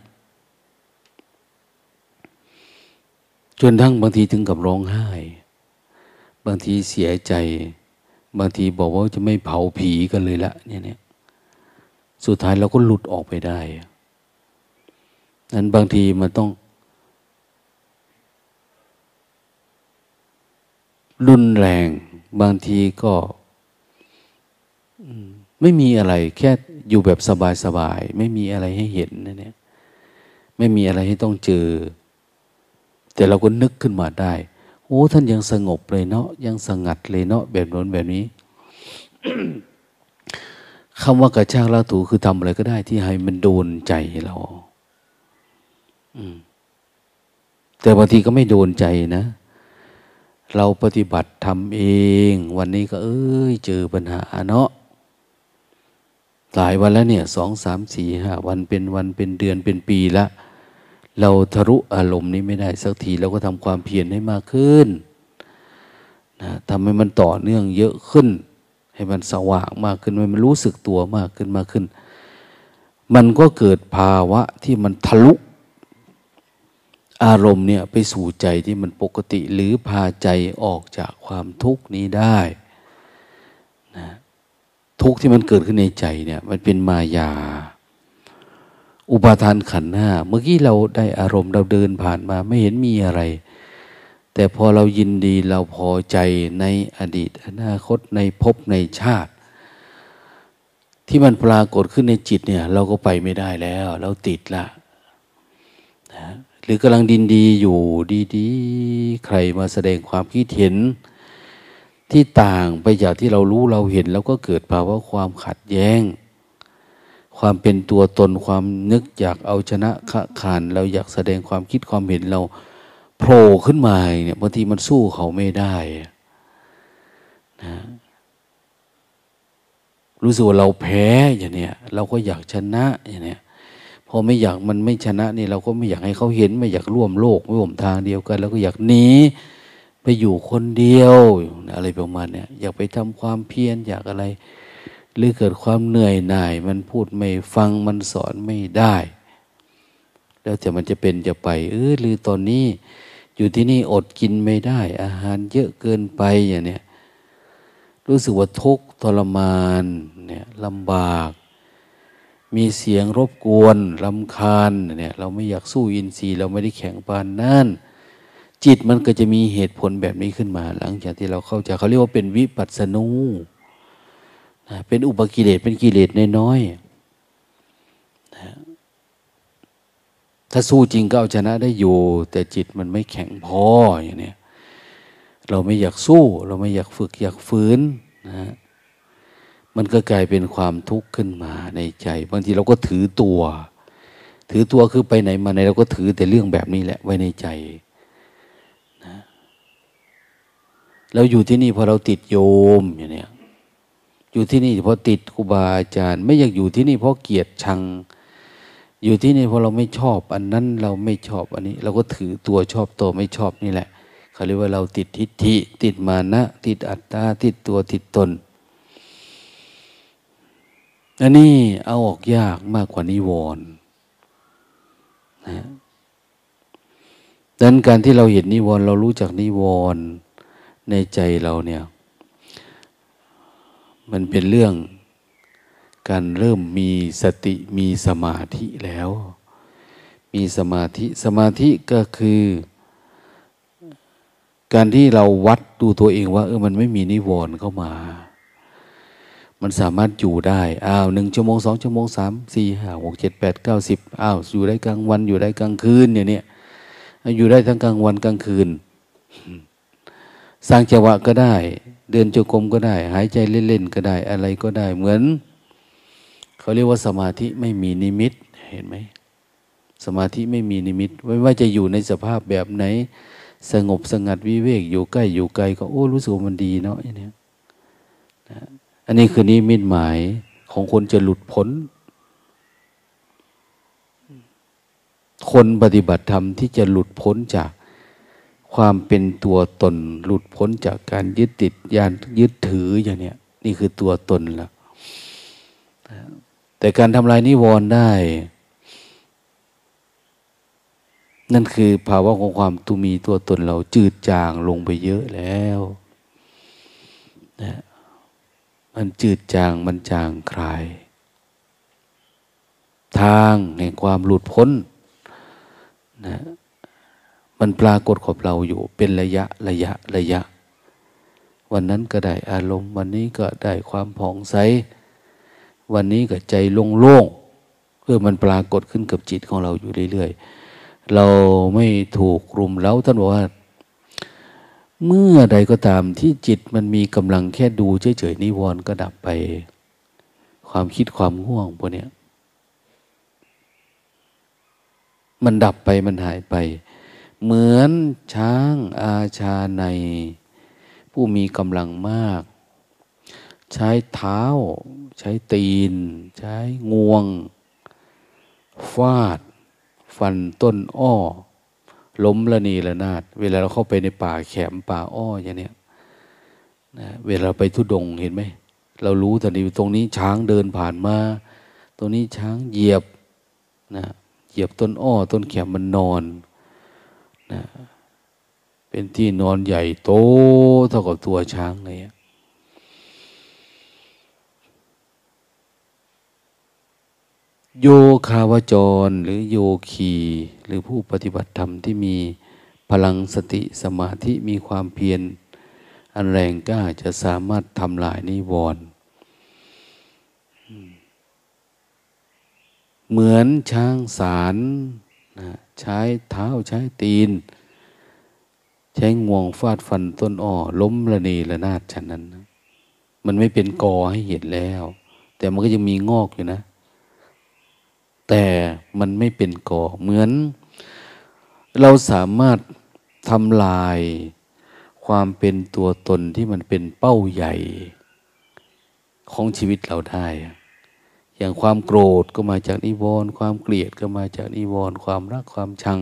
จนทั้งบางทีถึงกับร้องไห้ บางทีเสียใจ บางทีบอกว่าจะไม่เผาผีกันเลยละเนี่ยเนี่ยสุดท้ายเราก็หลุดออกไปได้นั้นบางทีมันต้องรุนแรง บางทีก็ไม่มีอะไร แค่อยู่แบบสบายๆ ไม่มีอะไรให้เห็นนะเนี่ย ไม่มีอะไรให้ต้องเจอ แต่เราก็นึกขึ้นมาได้ โอ้ท่านยังสงบเลยเนาะยังสงัดเลยเนาะแบบนั้นแบบนี้คำว่ากระชากลาถูคือทำอะไรก็ได้ ที่ให้มันโดนใจเราแต่บางทีก็ไม่โดนใจนะ เราปฏิบัติทำเอง วันนี้ก็ เอ้ย เจอปัญหาเนาะหลายวันแล้วเนี่ยสองสามสี่ห้าวันเป็นวันเป็นเดือนเป็นปีละ เราทะลุอารมณ์นี้ไม่ได้สักทีเราก็ทำความเพียรให้มากขึ้นนะทำให้มันต่อเนื่องเยอะขึ้น ให้มันสว่างมากขึ้นให้มันรู้สึกตัวมากขึ้นมากขึ้น มันก็เกิดภาวะที่มันทะลุ อารมณ์เนี่ยไปสู่ใจที่มันปกติหรือพาใจออกจากความทุกข์นี้ได้นะทุกข์ที่มันเกิดขึ้นในใจเนี่ย มันเป็นมายา อุปาทานขันห้าเมื่อกี้เราได้อารมณ์เราเดินผ่านมาไม่เห็นมีอะไร แต่พอเรายินดีเราพอใจในอดีต อนาคตในภพในชาติ ที่มันปรากฏขึ้นในจิตเนี่ย เราก็ไปไม่ได้แล้ว เราติดละนะหรือกำลังดินดีอยู่ดีๆ ใครมาแสดงความคิดเห็นที่ต่างไปจากที่เรารู้เราเห็น แล้วก็เกิดภาวะความขัดแย้ง ความเป็นตัวตนความนึกอยากเอาชนะขะขานเราอยากแสดงความคิดความเห็นเราโผล่ขึ้นมาเนี่ยบางทีมันสู้เขาไม่ได้นะรู้สึกว่าเราแพ้อย่างเนี้ยเราก็อยากชนะอย่างเนี้ยพอไม่อยากมันไม่ชนะนี่เราก็ไม่อยากให้เขาเห็น ไม่อยากร่วมโลกไม่ร่วมทางเดียวกันเราก็อยากหนีไปอยู่คนเดียวอะไรประมาณเนี้ยอยากไปทำความเพียรอยากอะไร หรือเกิดความเหนื่อยหน่าย มันพูดไม่ฟังมันสอนไม่ได้ แล้วแต่มันจะเป็นจะไป เออหรือตอนนี้ อยู่ที่นี่อดกินไม่ได้ อาหารเยอะเกินไปอย่างเนี้ยรู้สึกว่าทุกข์ทรมานเนี่ยลำบาก มีเสียงรบกวนลำคาญเนี่ยเราไม่อยากสู้อินทรีย์เราไม่ได้แข่งปานนั่นจิตมันก็จะมีเหตุผลแบบนี้ขึ้นมา หลังจากที่เราเข้าใจเขาเรียกว่าเป็นวิปัสสนู นะเป็นอุปกิเลสเป็นกิเลสน้อยๆนะถ้าสู้จริงก็เอาชนะได้อยู่ แต่จิตมันไม่แข็งพออย่างนี้เราไม่อยากสู้ เราไม่อยากฝึกอยากฝืนนะมันก็กลายเป็นความทุกข์ขึ้นมาในใจบางทีเราก็ถือตัว ถือตัวคือไปไหนมาไหนเราก็ถือแต่เรื่องแบบนี้แหละไว้ในใจนะเราอยู่ที่นี่พอเราติดโยมอย่างเนี้ย อยู่ที่นี่เพราะติดครูบาอาจารย์ ไม่อยากอยู่ที่นี่เพราะเกียดชัง อยู่ที่นี่เพราะเราไม่ชอบ อันนั้นเราไม่ชอบอันนี้ เราก็ถือตัวชอบตัวไม่ชอบนี่แหละเขาเรียกว่าเราติดทิฏฐิ ติดมานะ ติดอัตตาติดตัวติดตนอันนี้เอาออกยากมากกว่านิวรณ์นะดังนั้นการที่เราเห็นนิวรณ์เรารู้จักนิวรณ์ในใจเราเนี่ย มันเป็นเรื่องการเริ่มมีสติมีสมาธิแล้ว มีสมาธิสมาธิก็คือ การที่เราวัดดูตัวเองว่าเออมันไม่มีนิวรณ์เข้ามา มันสามารถอยู่ได้อ้าวหนึ่งชั่วโมงสองชั่วโมงสามสี่ห้าหกเจ็ดแปดเก้าสิบอ้าวอยู่ได้กลางวันอยู่ได้กลางคืนอย่างเนี้ยอยู่ได้ทั้งกลางวันกลางคืน สร้างจังหวะก็ได้ เดินจงกรมก็ได้ หายใจเล่นๆก็ได้ อะไรก็ได้ เหมือน เขาเรียกว่าสมาธิไม่มีนิมิต เห็นไหมสมาธิไม่มีนิมิต ไม่ว่าจะอยู่ในสภาพแบบไหน สงบสงัดวิเวก อยู่ใกล้อยู่ไกลก็โอ้รู้สึกมันดีเนาะอันนี้นะอันนี้คือนิมิตหมายของคนจะหลุดพ้น คนปฏิบัติธรรมที่จะหลุดพ้นจาก ความเป็นตัวตนหลุดพ้นจากการยึดติดยานยึดถืออย่างเนี้ยนี่คือตัวตนแล้วแต่การทำลายนิวรณ์ได้ นั่นคือภาวะของความตุมีตัวตนเราจืดจางลงไปเยอะแล้วนะมันจืดจางมันจางคลาย ทางแห่งความหลุดพ้นนะ มันปรากฏขอบเราอยู่ เป็นระยะระยะระยะ วันนั้นก็ได้อารมณ์ วันนี้ก็ได้ความผ่องใส วันนี้ก็ใจโล่งๆเพื่อมันปรากฏขึ้นกับจิตของเราอยู่เรื่อยๆ เราไม่ถูกรุมเล้าท่านบอกว่า เมื่อใดก็ตามที่จิตมันมีกำลังแค่ดูเฉยๆนิวรณ์ก็ดับไป ความคิดความง่วงพวกนี้มันดับไปมันหายไป เหมือนช้างอาชาใน ผู้มีกำลังมาก ใช้เท้า ใช้ตีน ใช้งวง ฟาด ฟันต้นอ้อ ล้มละนีละนาด เวลาเราเข้าไปในป่าแขมป่าอ้ออย่างเนี้ยนะเวลาไปทุดงเห็นไหม เรารู้แต่นี้ตรงนี้ช้างเดินผ่านมา ตรงนี้ช้างเหยียบนะเหยียบต้นอ้อ ต้นแขมมันนอน นะเป็นที่นอนใหญ่โตเท่ากับตัวช้างเลยโยคาวจรหรือโยคีหรือผู้ปฏิบัติธรรมที่มีพลังสติสมาธิมีความเพียรอันแรงกล้าจะสามารถทำลายนิวรณ์เหมือนช้างสาร นะใช้เท้าใช้ตีน ใช้งวงฟาดฟันต้นอ้อล้มระเนระนาดฉะนั้นนะมันไม่เป็นกอให้เห็นแล้ว แต่มันก็ยังมีงอกอยู่นะ แต่มันไม่เป็นกอเหมือน เราสามารถทำลายความเป็นตัวตนที่มันเป็นเป้าใหญ่ของชีวิตเราได้ อย่างความโกรธก็มาจากนิวรณ์ความเกลียดก็มาจากนิวรณ์ความรักความชัง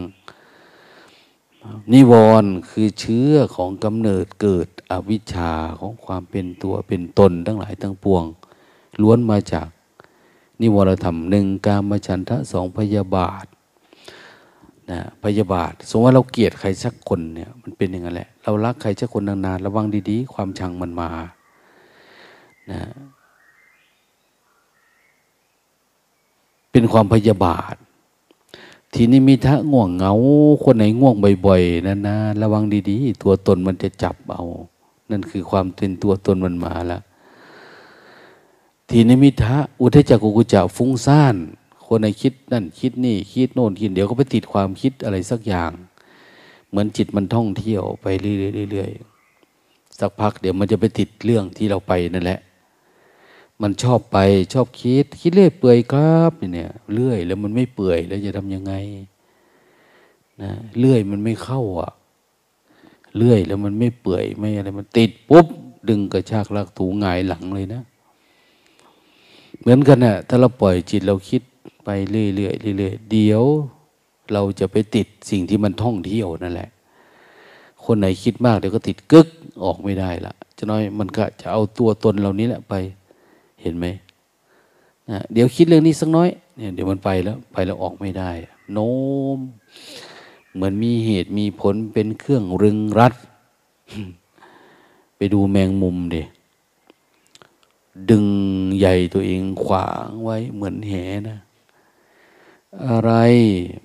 นิวรณ์คือเชื้อของกำเนิดเกิดอวิชชาของความเป็นตัวเป็นตนทั้งหลายทั้งปวง ล้วนมาจากนิวรธรรมหนึ่งกามฉันทะสองพยาบาทนะพยาบาท สมมติว่าเราเกลียดใครสักคนเนี่ยมันเป็นอย่างนั้นแหละ เรารักใครสักคนนานๆระวังดีๆ ความชังมันมานะ เป็นความพยาบาท ทีนี้มีทะง่วงเหงา คนไหนง่วงบ่อยๆนานๆระวังดีๆ ตัวตนมันจะจับเอา นั่นคือความเป็นตัวตนมันมาแล้วทีนิมิทะอุทจักกุกุจะฟุ้งซ่าน คนในคิดนั่นคิดนี่คิดโน่นคิดเดี๋ยวก็ไปติดความคิดอะไรสักอย่าง เหมือนจิตมันท่องเที่ยวไปเรื่อยๆสักพักเดี๋ยวมันจะไปติดเรื่องที่เราไปนั่นแหละ มันชอบไปชอบคิด คิดเรื่อยเปื่อยครับเนี่ยเรื่อยแล้วมันไม่เปื่อยแล้วจะทำยังไงนะเรื่อยมันไม่เข้าอะ เรื่อยแล้วมันไม่เปื่อยไม่อะไรมันติดปุ๊บดึงกระชากลากถูงายหลังเลยนะ เหมือนกันนะ่ะถ้าเราปล่อยจิตเราคิดไปเรื่อยๆเรื่อยๆเดี๋ยว เราจะไปติดสิ่งที่มันท่องเที่ยวนั่นแหละ คนไหนคิดมากเดี๋ยวก็ติดกึกออกไม่ได้ละจะน้อยมันก็จะเอาตัวตนเหล่านี้แหละไป เห็นไหมนะเดี๋ยวคิดเรื่องนี้สักน้อยเนี่ยเดี๋ยวมันไปแล้วไปแล้วออกไม่ได้ โน้ม เหมือนมีเหตุมีผลเป็นเครื่องรึงรัด ไปดูแมงมุมเดดึงใหญ่ตัวเองขวางไว้เหมือนแหนะอะไร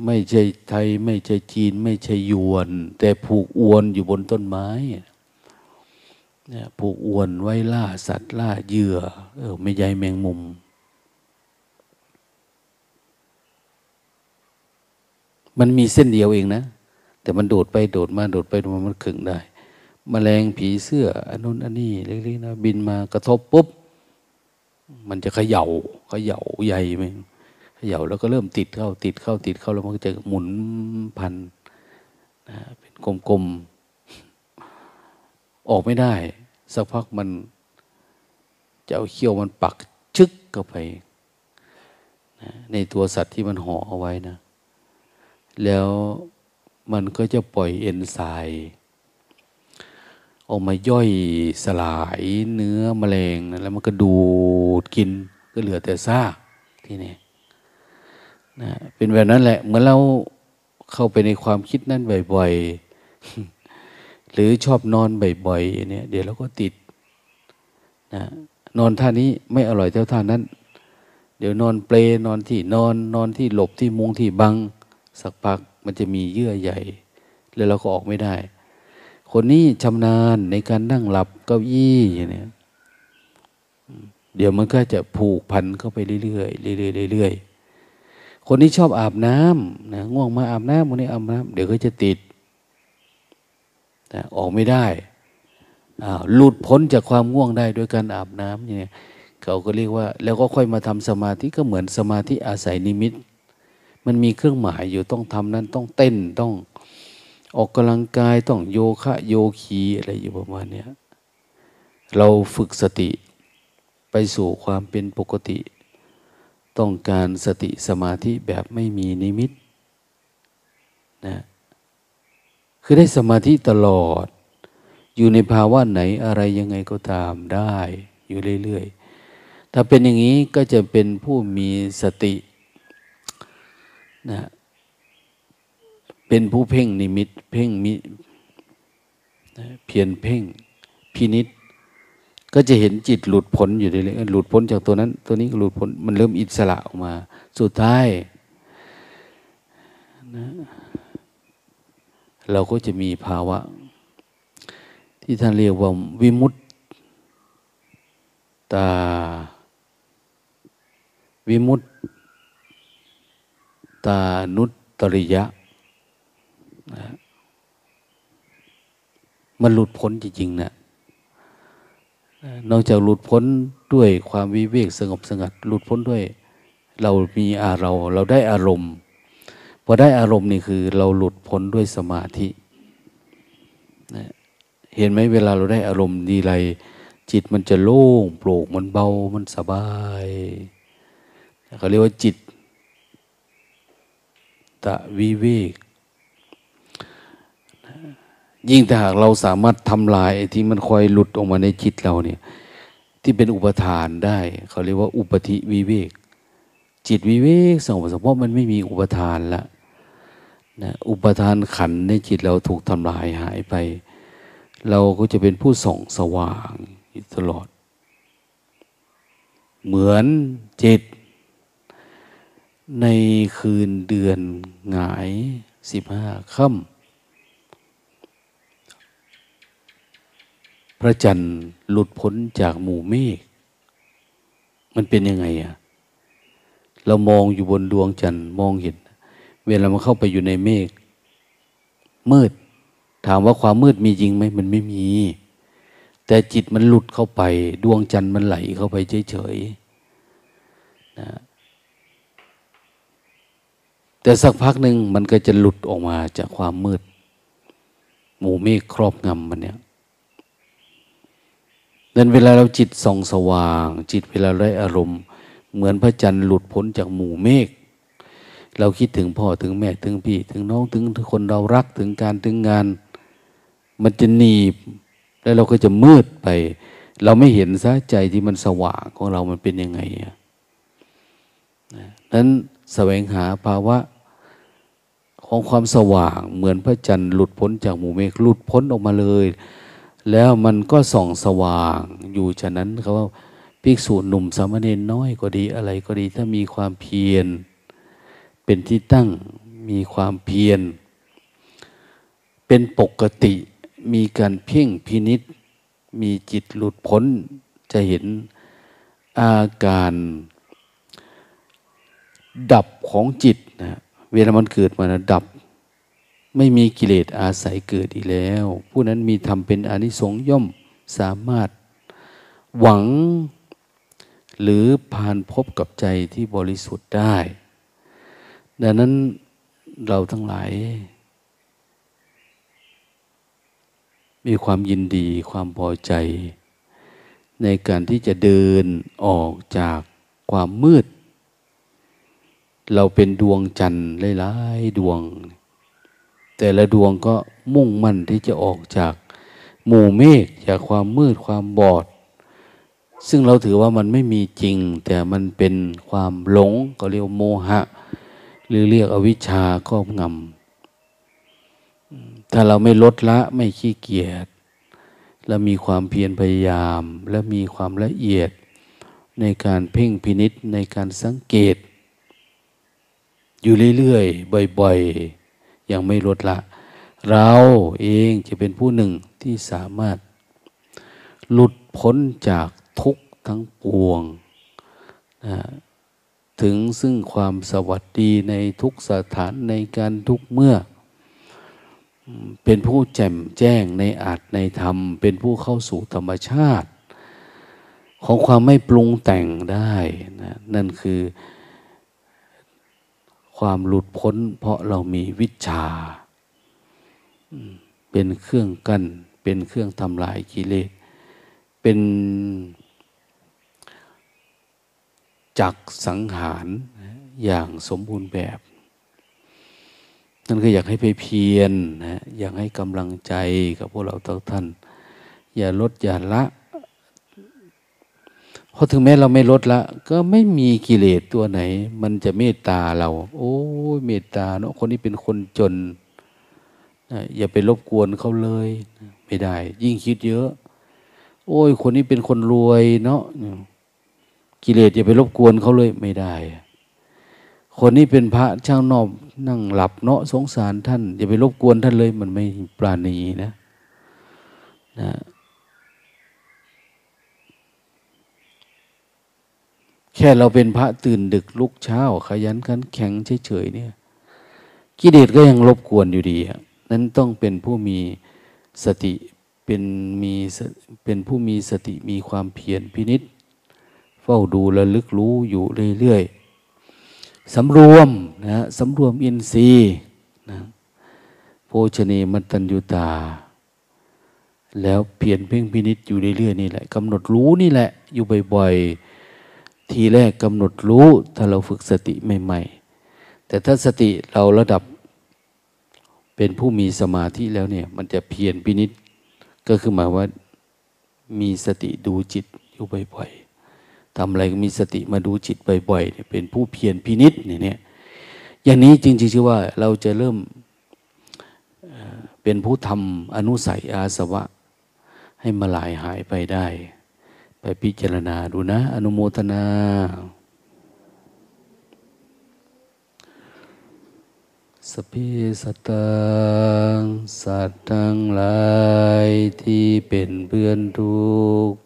ไม่ใช่ไทย ไม่ใช่จีน ไม่ใช่ยวน แต่ผูกอวนอยู่บนต้นไม้ เนี่ยผูกอวนไว้ล่าสัตว์ล่าเหยื่อเออไม่ใหญ่แมงมุม มันมีเส้นเดียวเองนะ แต่มันโดดไปโดดมาโดดไปโดดมามันขึงได้มแมลงผีเสื้ออันนู้นอันนี้เล็กๆนะบินมากระทบปุ๊บ มันจะเขยา่าเขย่าใหญ่ไหมเขย่าแล้วก็เริ่มติดเข้าติดเข้าติดเข้าแล้วมันก็จะหมุนพันนะเป็นกลมๆออกไม่ได้ สักพักมันจะเอาเขี้ยวมันปักชึกเข้าไปนะในตัวสัตว์ที่มันห่อเอาไว้นะ แล้วมันก็จะปล่อยเอนไซม์ออกมาย่อยสลายเนื้อมแมลงนะแล้วมันก็ดูดกินก็เหลือแต่ซากที่นี่นะเป็นแบบนั้นแหละเหมือนเราเข้าไปในความคิดนั้นบ่อยๆ หรือชอบนอนบ่อยๆเนี่ย เดี๋ยวเราก็ติดนะนอนท่านี้ไม่อร่อยเท่าท่านั้น เดี๋ยวนอนเปลนอนที่นอนนอนที่หลบที่มุงที่บัง สักพักมันจะมีเยื่อใหญ่แล้วเราก็ออกไม่ได้ คนนี้ชำนาญในการนั่งหลับเก้าอี้อย่างนี้เดี๋ยวมันก็จะผูกพันเข้าไปเรื่อยๆเรื่อยๆเรื่อยๆคนนี้ชอบอาบน้ำนะง่วงมาอาบน้ำวันนี้อาบน้ำเดี๋ยวก็จะติด นะออกไม่ได้หลุดพ้นจากความง่วงได้ด้วยการอาบน้ำอย่างนี้เขาก็เรียกว่า แล้วก็ค่อยมาทำสมาธิก็เหมือนสมาธิอาศัยนิมิต มันมีเครื่องหมายอยู่ต้องทำนั้นต้องเต้นต้องออกกำลังกายต้องโยคะโยคีอะไรอยู่ประมาณนี้เราฝึกสติไปสู่ความเป็นปกติ ต้องการสติสมาธิแบบไม่มีนิมิตนะ คือได้สมาธิตลอด อยู่ในภาวะไหนอะไรยังไงก็ตามได้ อยู่เรื่อยๆ ถ้าเป็นอย่างนี้ก็จะเป็นผู้มีสตินะเป็นผู้เพ่งนิมิต เพ่งมิเพียนเพ่งพินิษก็จะเห็นจิตหลุดพ้นอยู่เรื่อยๆหลุดพ้นจากตัวนั้น ตัวนี้ก็หลุดพ้นมันเริ่มอิสระออกมา สุดท้ายนะ เราก็จะมีภาวะ ที่ท่านเรียกว่าวิมุตตา วิมุตตานุตตริยะ มันหลุดพ้นจริงๆนะนอกจากหลุดพ้นด้วยความวิเวกสงบสงัด หลุดพ้นด้วย เรามีอาเราเราได้อารมณ์ อได้อารมณ์นี่คือเราหลุดพ้นด้วยสมาธินะเห็นไหมเวลาเราได้อารมณ์ดีไร จิตมันจะโล่งโปร่งมันเบามันสบายเขาเรียกว่าจิตตะวิเวกยิ่งถ้าหากเราสามารถทำลายที่มันคอยหลุดออกมาในจิตเราเนี่ย ที่เป็นอุปทานได้ เขาเรียกว่า อุปธิวิเวก จิตวิเวกสงบสเพราะมันไม่มีอุปทานละ นะอุปทานขันในจิตเราถูกทำลายหายไป เราก็จะเป็นผู้ส่องสว่างตลอด เหมือนจิต ในคืนเดือนหงายสิบห้าค่ำพระจันทร์หลุดพ้นจากหมู่เมฆมันเป็นยังไงอะเรามองอยู่บนดวงจันทร์มองเห็น เวลามันเข้าไปอยู่ในเมฆมืด ถามว่าความมืดมีจริงไหมมันไม่มี แต่จิตมันหลุดเข้าไป ดวงจันทร์มันไหลเข้าไปเฉยๆนะแต่สักพักหนึ่งมันก็จะหลุดออกมาจากความมืด หมู่เมฆครอบงำมันเนี่ยนั้นเวลาเราจิตส่องสว่าง จิตเวลาได้อารมณ์ เหมือนพระจันทร์หลุดพ้นจากหมู่เมฆ เราคิดถึงพ่อถึงแม่ถึงพี่ ถึงน้องถึงคนเรารักถึงการถึงงาน มันจะหนีบ แล้วเราก็จะมืดไป เราไม่เห็นซะใจที่มันสว่างของเรามันเป็นยังไงอะนั้นแสวงหาภาวะของความสว่างเหมือนพระจันทร์หลุดพ้นจากหมู่เมฆหลุดพ้นออกมาเลย แล้วมันก็ส่องสว่างอยู่ฉะนั้นเขาว่าภิกษุหนุ่มสามเณรน้อยก็ดีอะไรก็ดีถ้ามีความเพียร เป็นที่ตั้งมีความเพียร เป็นปกติมีการเพ่งพินิษมีจิตหลุดพ้นจะเห็นอาการดับของจิตนะเวลามันเกิดมานะดับ ไม่มีกิเลสอาศัยเกิดอีกแล้ว ผู้นั้นมีธรรมเป็นอนิสงส์ย่อมสามารถหวัง หรือผ่านพบกับใจที่บริสุทธิ์ได้ ดังนั้นเราทั้งหลาย มีความยินดีความพอใจ ในการที่จะเดินออกจากความมืด เราเป็นดวงจันทร์หลายๆดวง แต่ละดวงก็มุ่งมั่นที่จะออกจากหมู่เมฆจากความมืดความบอด ซึ่งเราถือว่ามันไม่มีจริง แต่มันเป็นความหลงก็เรียกโมหะ หรือเรียกอวิชชาครอบงำถ้าเราไม่ลดละไม่ขี้เกียจและมีความเพียรพยายาม และมีความละเอียดในการเพ่งพินิษในการสังเกต อยู่เรื่อยๆ บ่อยๆ อยังไม่ลดละ เราเองจะเป็นผู้หนึ่งที่สามารถ หลุดพ้นจากทุกทั้งปวงนะ ถึงซึ่งความสวัสดีในทุกสถานในการทุกเมื่อ เป็นผู้แจ่มแจ้งในอาจในธรรม เป็นผู้เข้าสู่ธรรมชาติ ของความไม่ปรุงแต่งได้นะนั่นคือความหลุดพ้น เพราะเรามีวิชา เป็นเครื่องกัน้นเป็นเครื่องทำลายกิเลสเป็น จักสังหารอย่างสมบูรณ์แบบ นั่นก็อยากให้ไปเพียรนะอยากให้กำลังใจกับพวกเราทุกท่าน อย่าลดอย่าละเพราะถึงแม้เราไม่ลดละ ก็ไม่มีกิเลสตัวไหน มันจะเมตตาเรา โอ้ยเมตตาเนาะคนนี้เป็นคนจน อย่าไปรบกวนเขาเลย ไม่ได้ ยิ่งคิดเยอะ โอ้ย คนนี้เป็นคนรวยเนาะ กิเลสอย่าไปรบกวนเขาเลยไม่ได้ คนนี้เป็นพระช่างนอบนั่งหลับเนาะสงสารท่านอย่าไปรบกวนท่านเลย มันไม่ปราณีนะนะแค่เราเป็นพระตื่นดึกลุกเช้า ขยันขันแข็งเฉยๆเนี่ยกิเลสก็ยังรบกวนอยู่ดีนั้นต้องเป็นผู้มีสติเป็นมีเป็นผู้มีสติมีความเพียรพินิษเฝ้าดูและลึกรู้อยู่เรื่อยๆสำรวมนะสำรวมอินทรีย์นะโภชเนมัตัญญุตา แล้วเปลี่ยนเพ่งพินิษอยู่เรื่อยๆนี่แหละกำหนดรู้นี่แหละ อยู่บ่อยๆ ทีแรกกำหนดรู้ถ้าเราฝึกสติใหม่ ๆ แต่ถ้าสติเราระดับเป็นผู้มีสมาธิแล้วเนี่ย มันจะเพียรพินิษก็คือหมายว่ามีสติดูจิตอยู่บ่อยๆ ทำอะไรก็มีสติมาดูจิตบ่อยๆเนี่ยเป็นผู้เพียรพินิษเนี่ยอย่างนี้จริงๆชื่อว่าเราจะเริ่มเป็นผู้ทำอนุสัยอาสวะ ให้มาลายหายไปได้ ไปพิจารณาดูนะ อนุโมทนาสพิสตังสัตว์ทั้งหลายที่เป็นเพื่อนทุกข์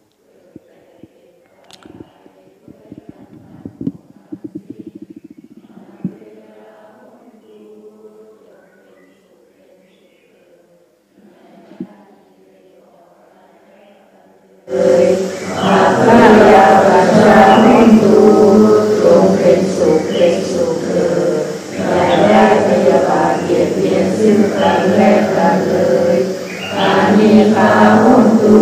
เอ่ยหากข้าพาระเจ้ธูจงเป็นสุขเป็นสุขเอ่ยอย่าได้พยาบาเบีเบีนซึ่งกันและกันเลยอานิคาหุนตู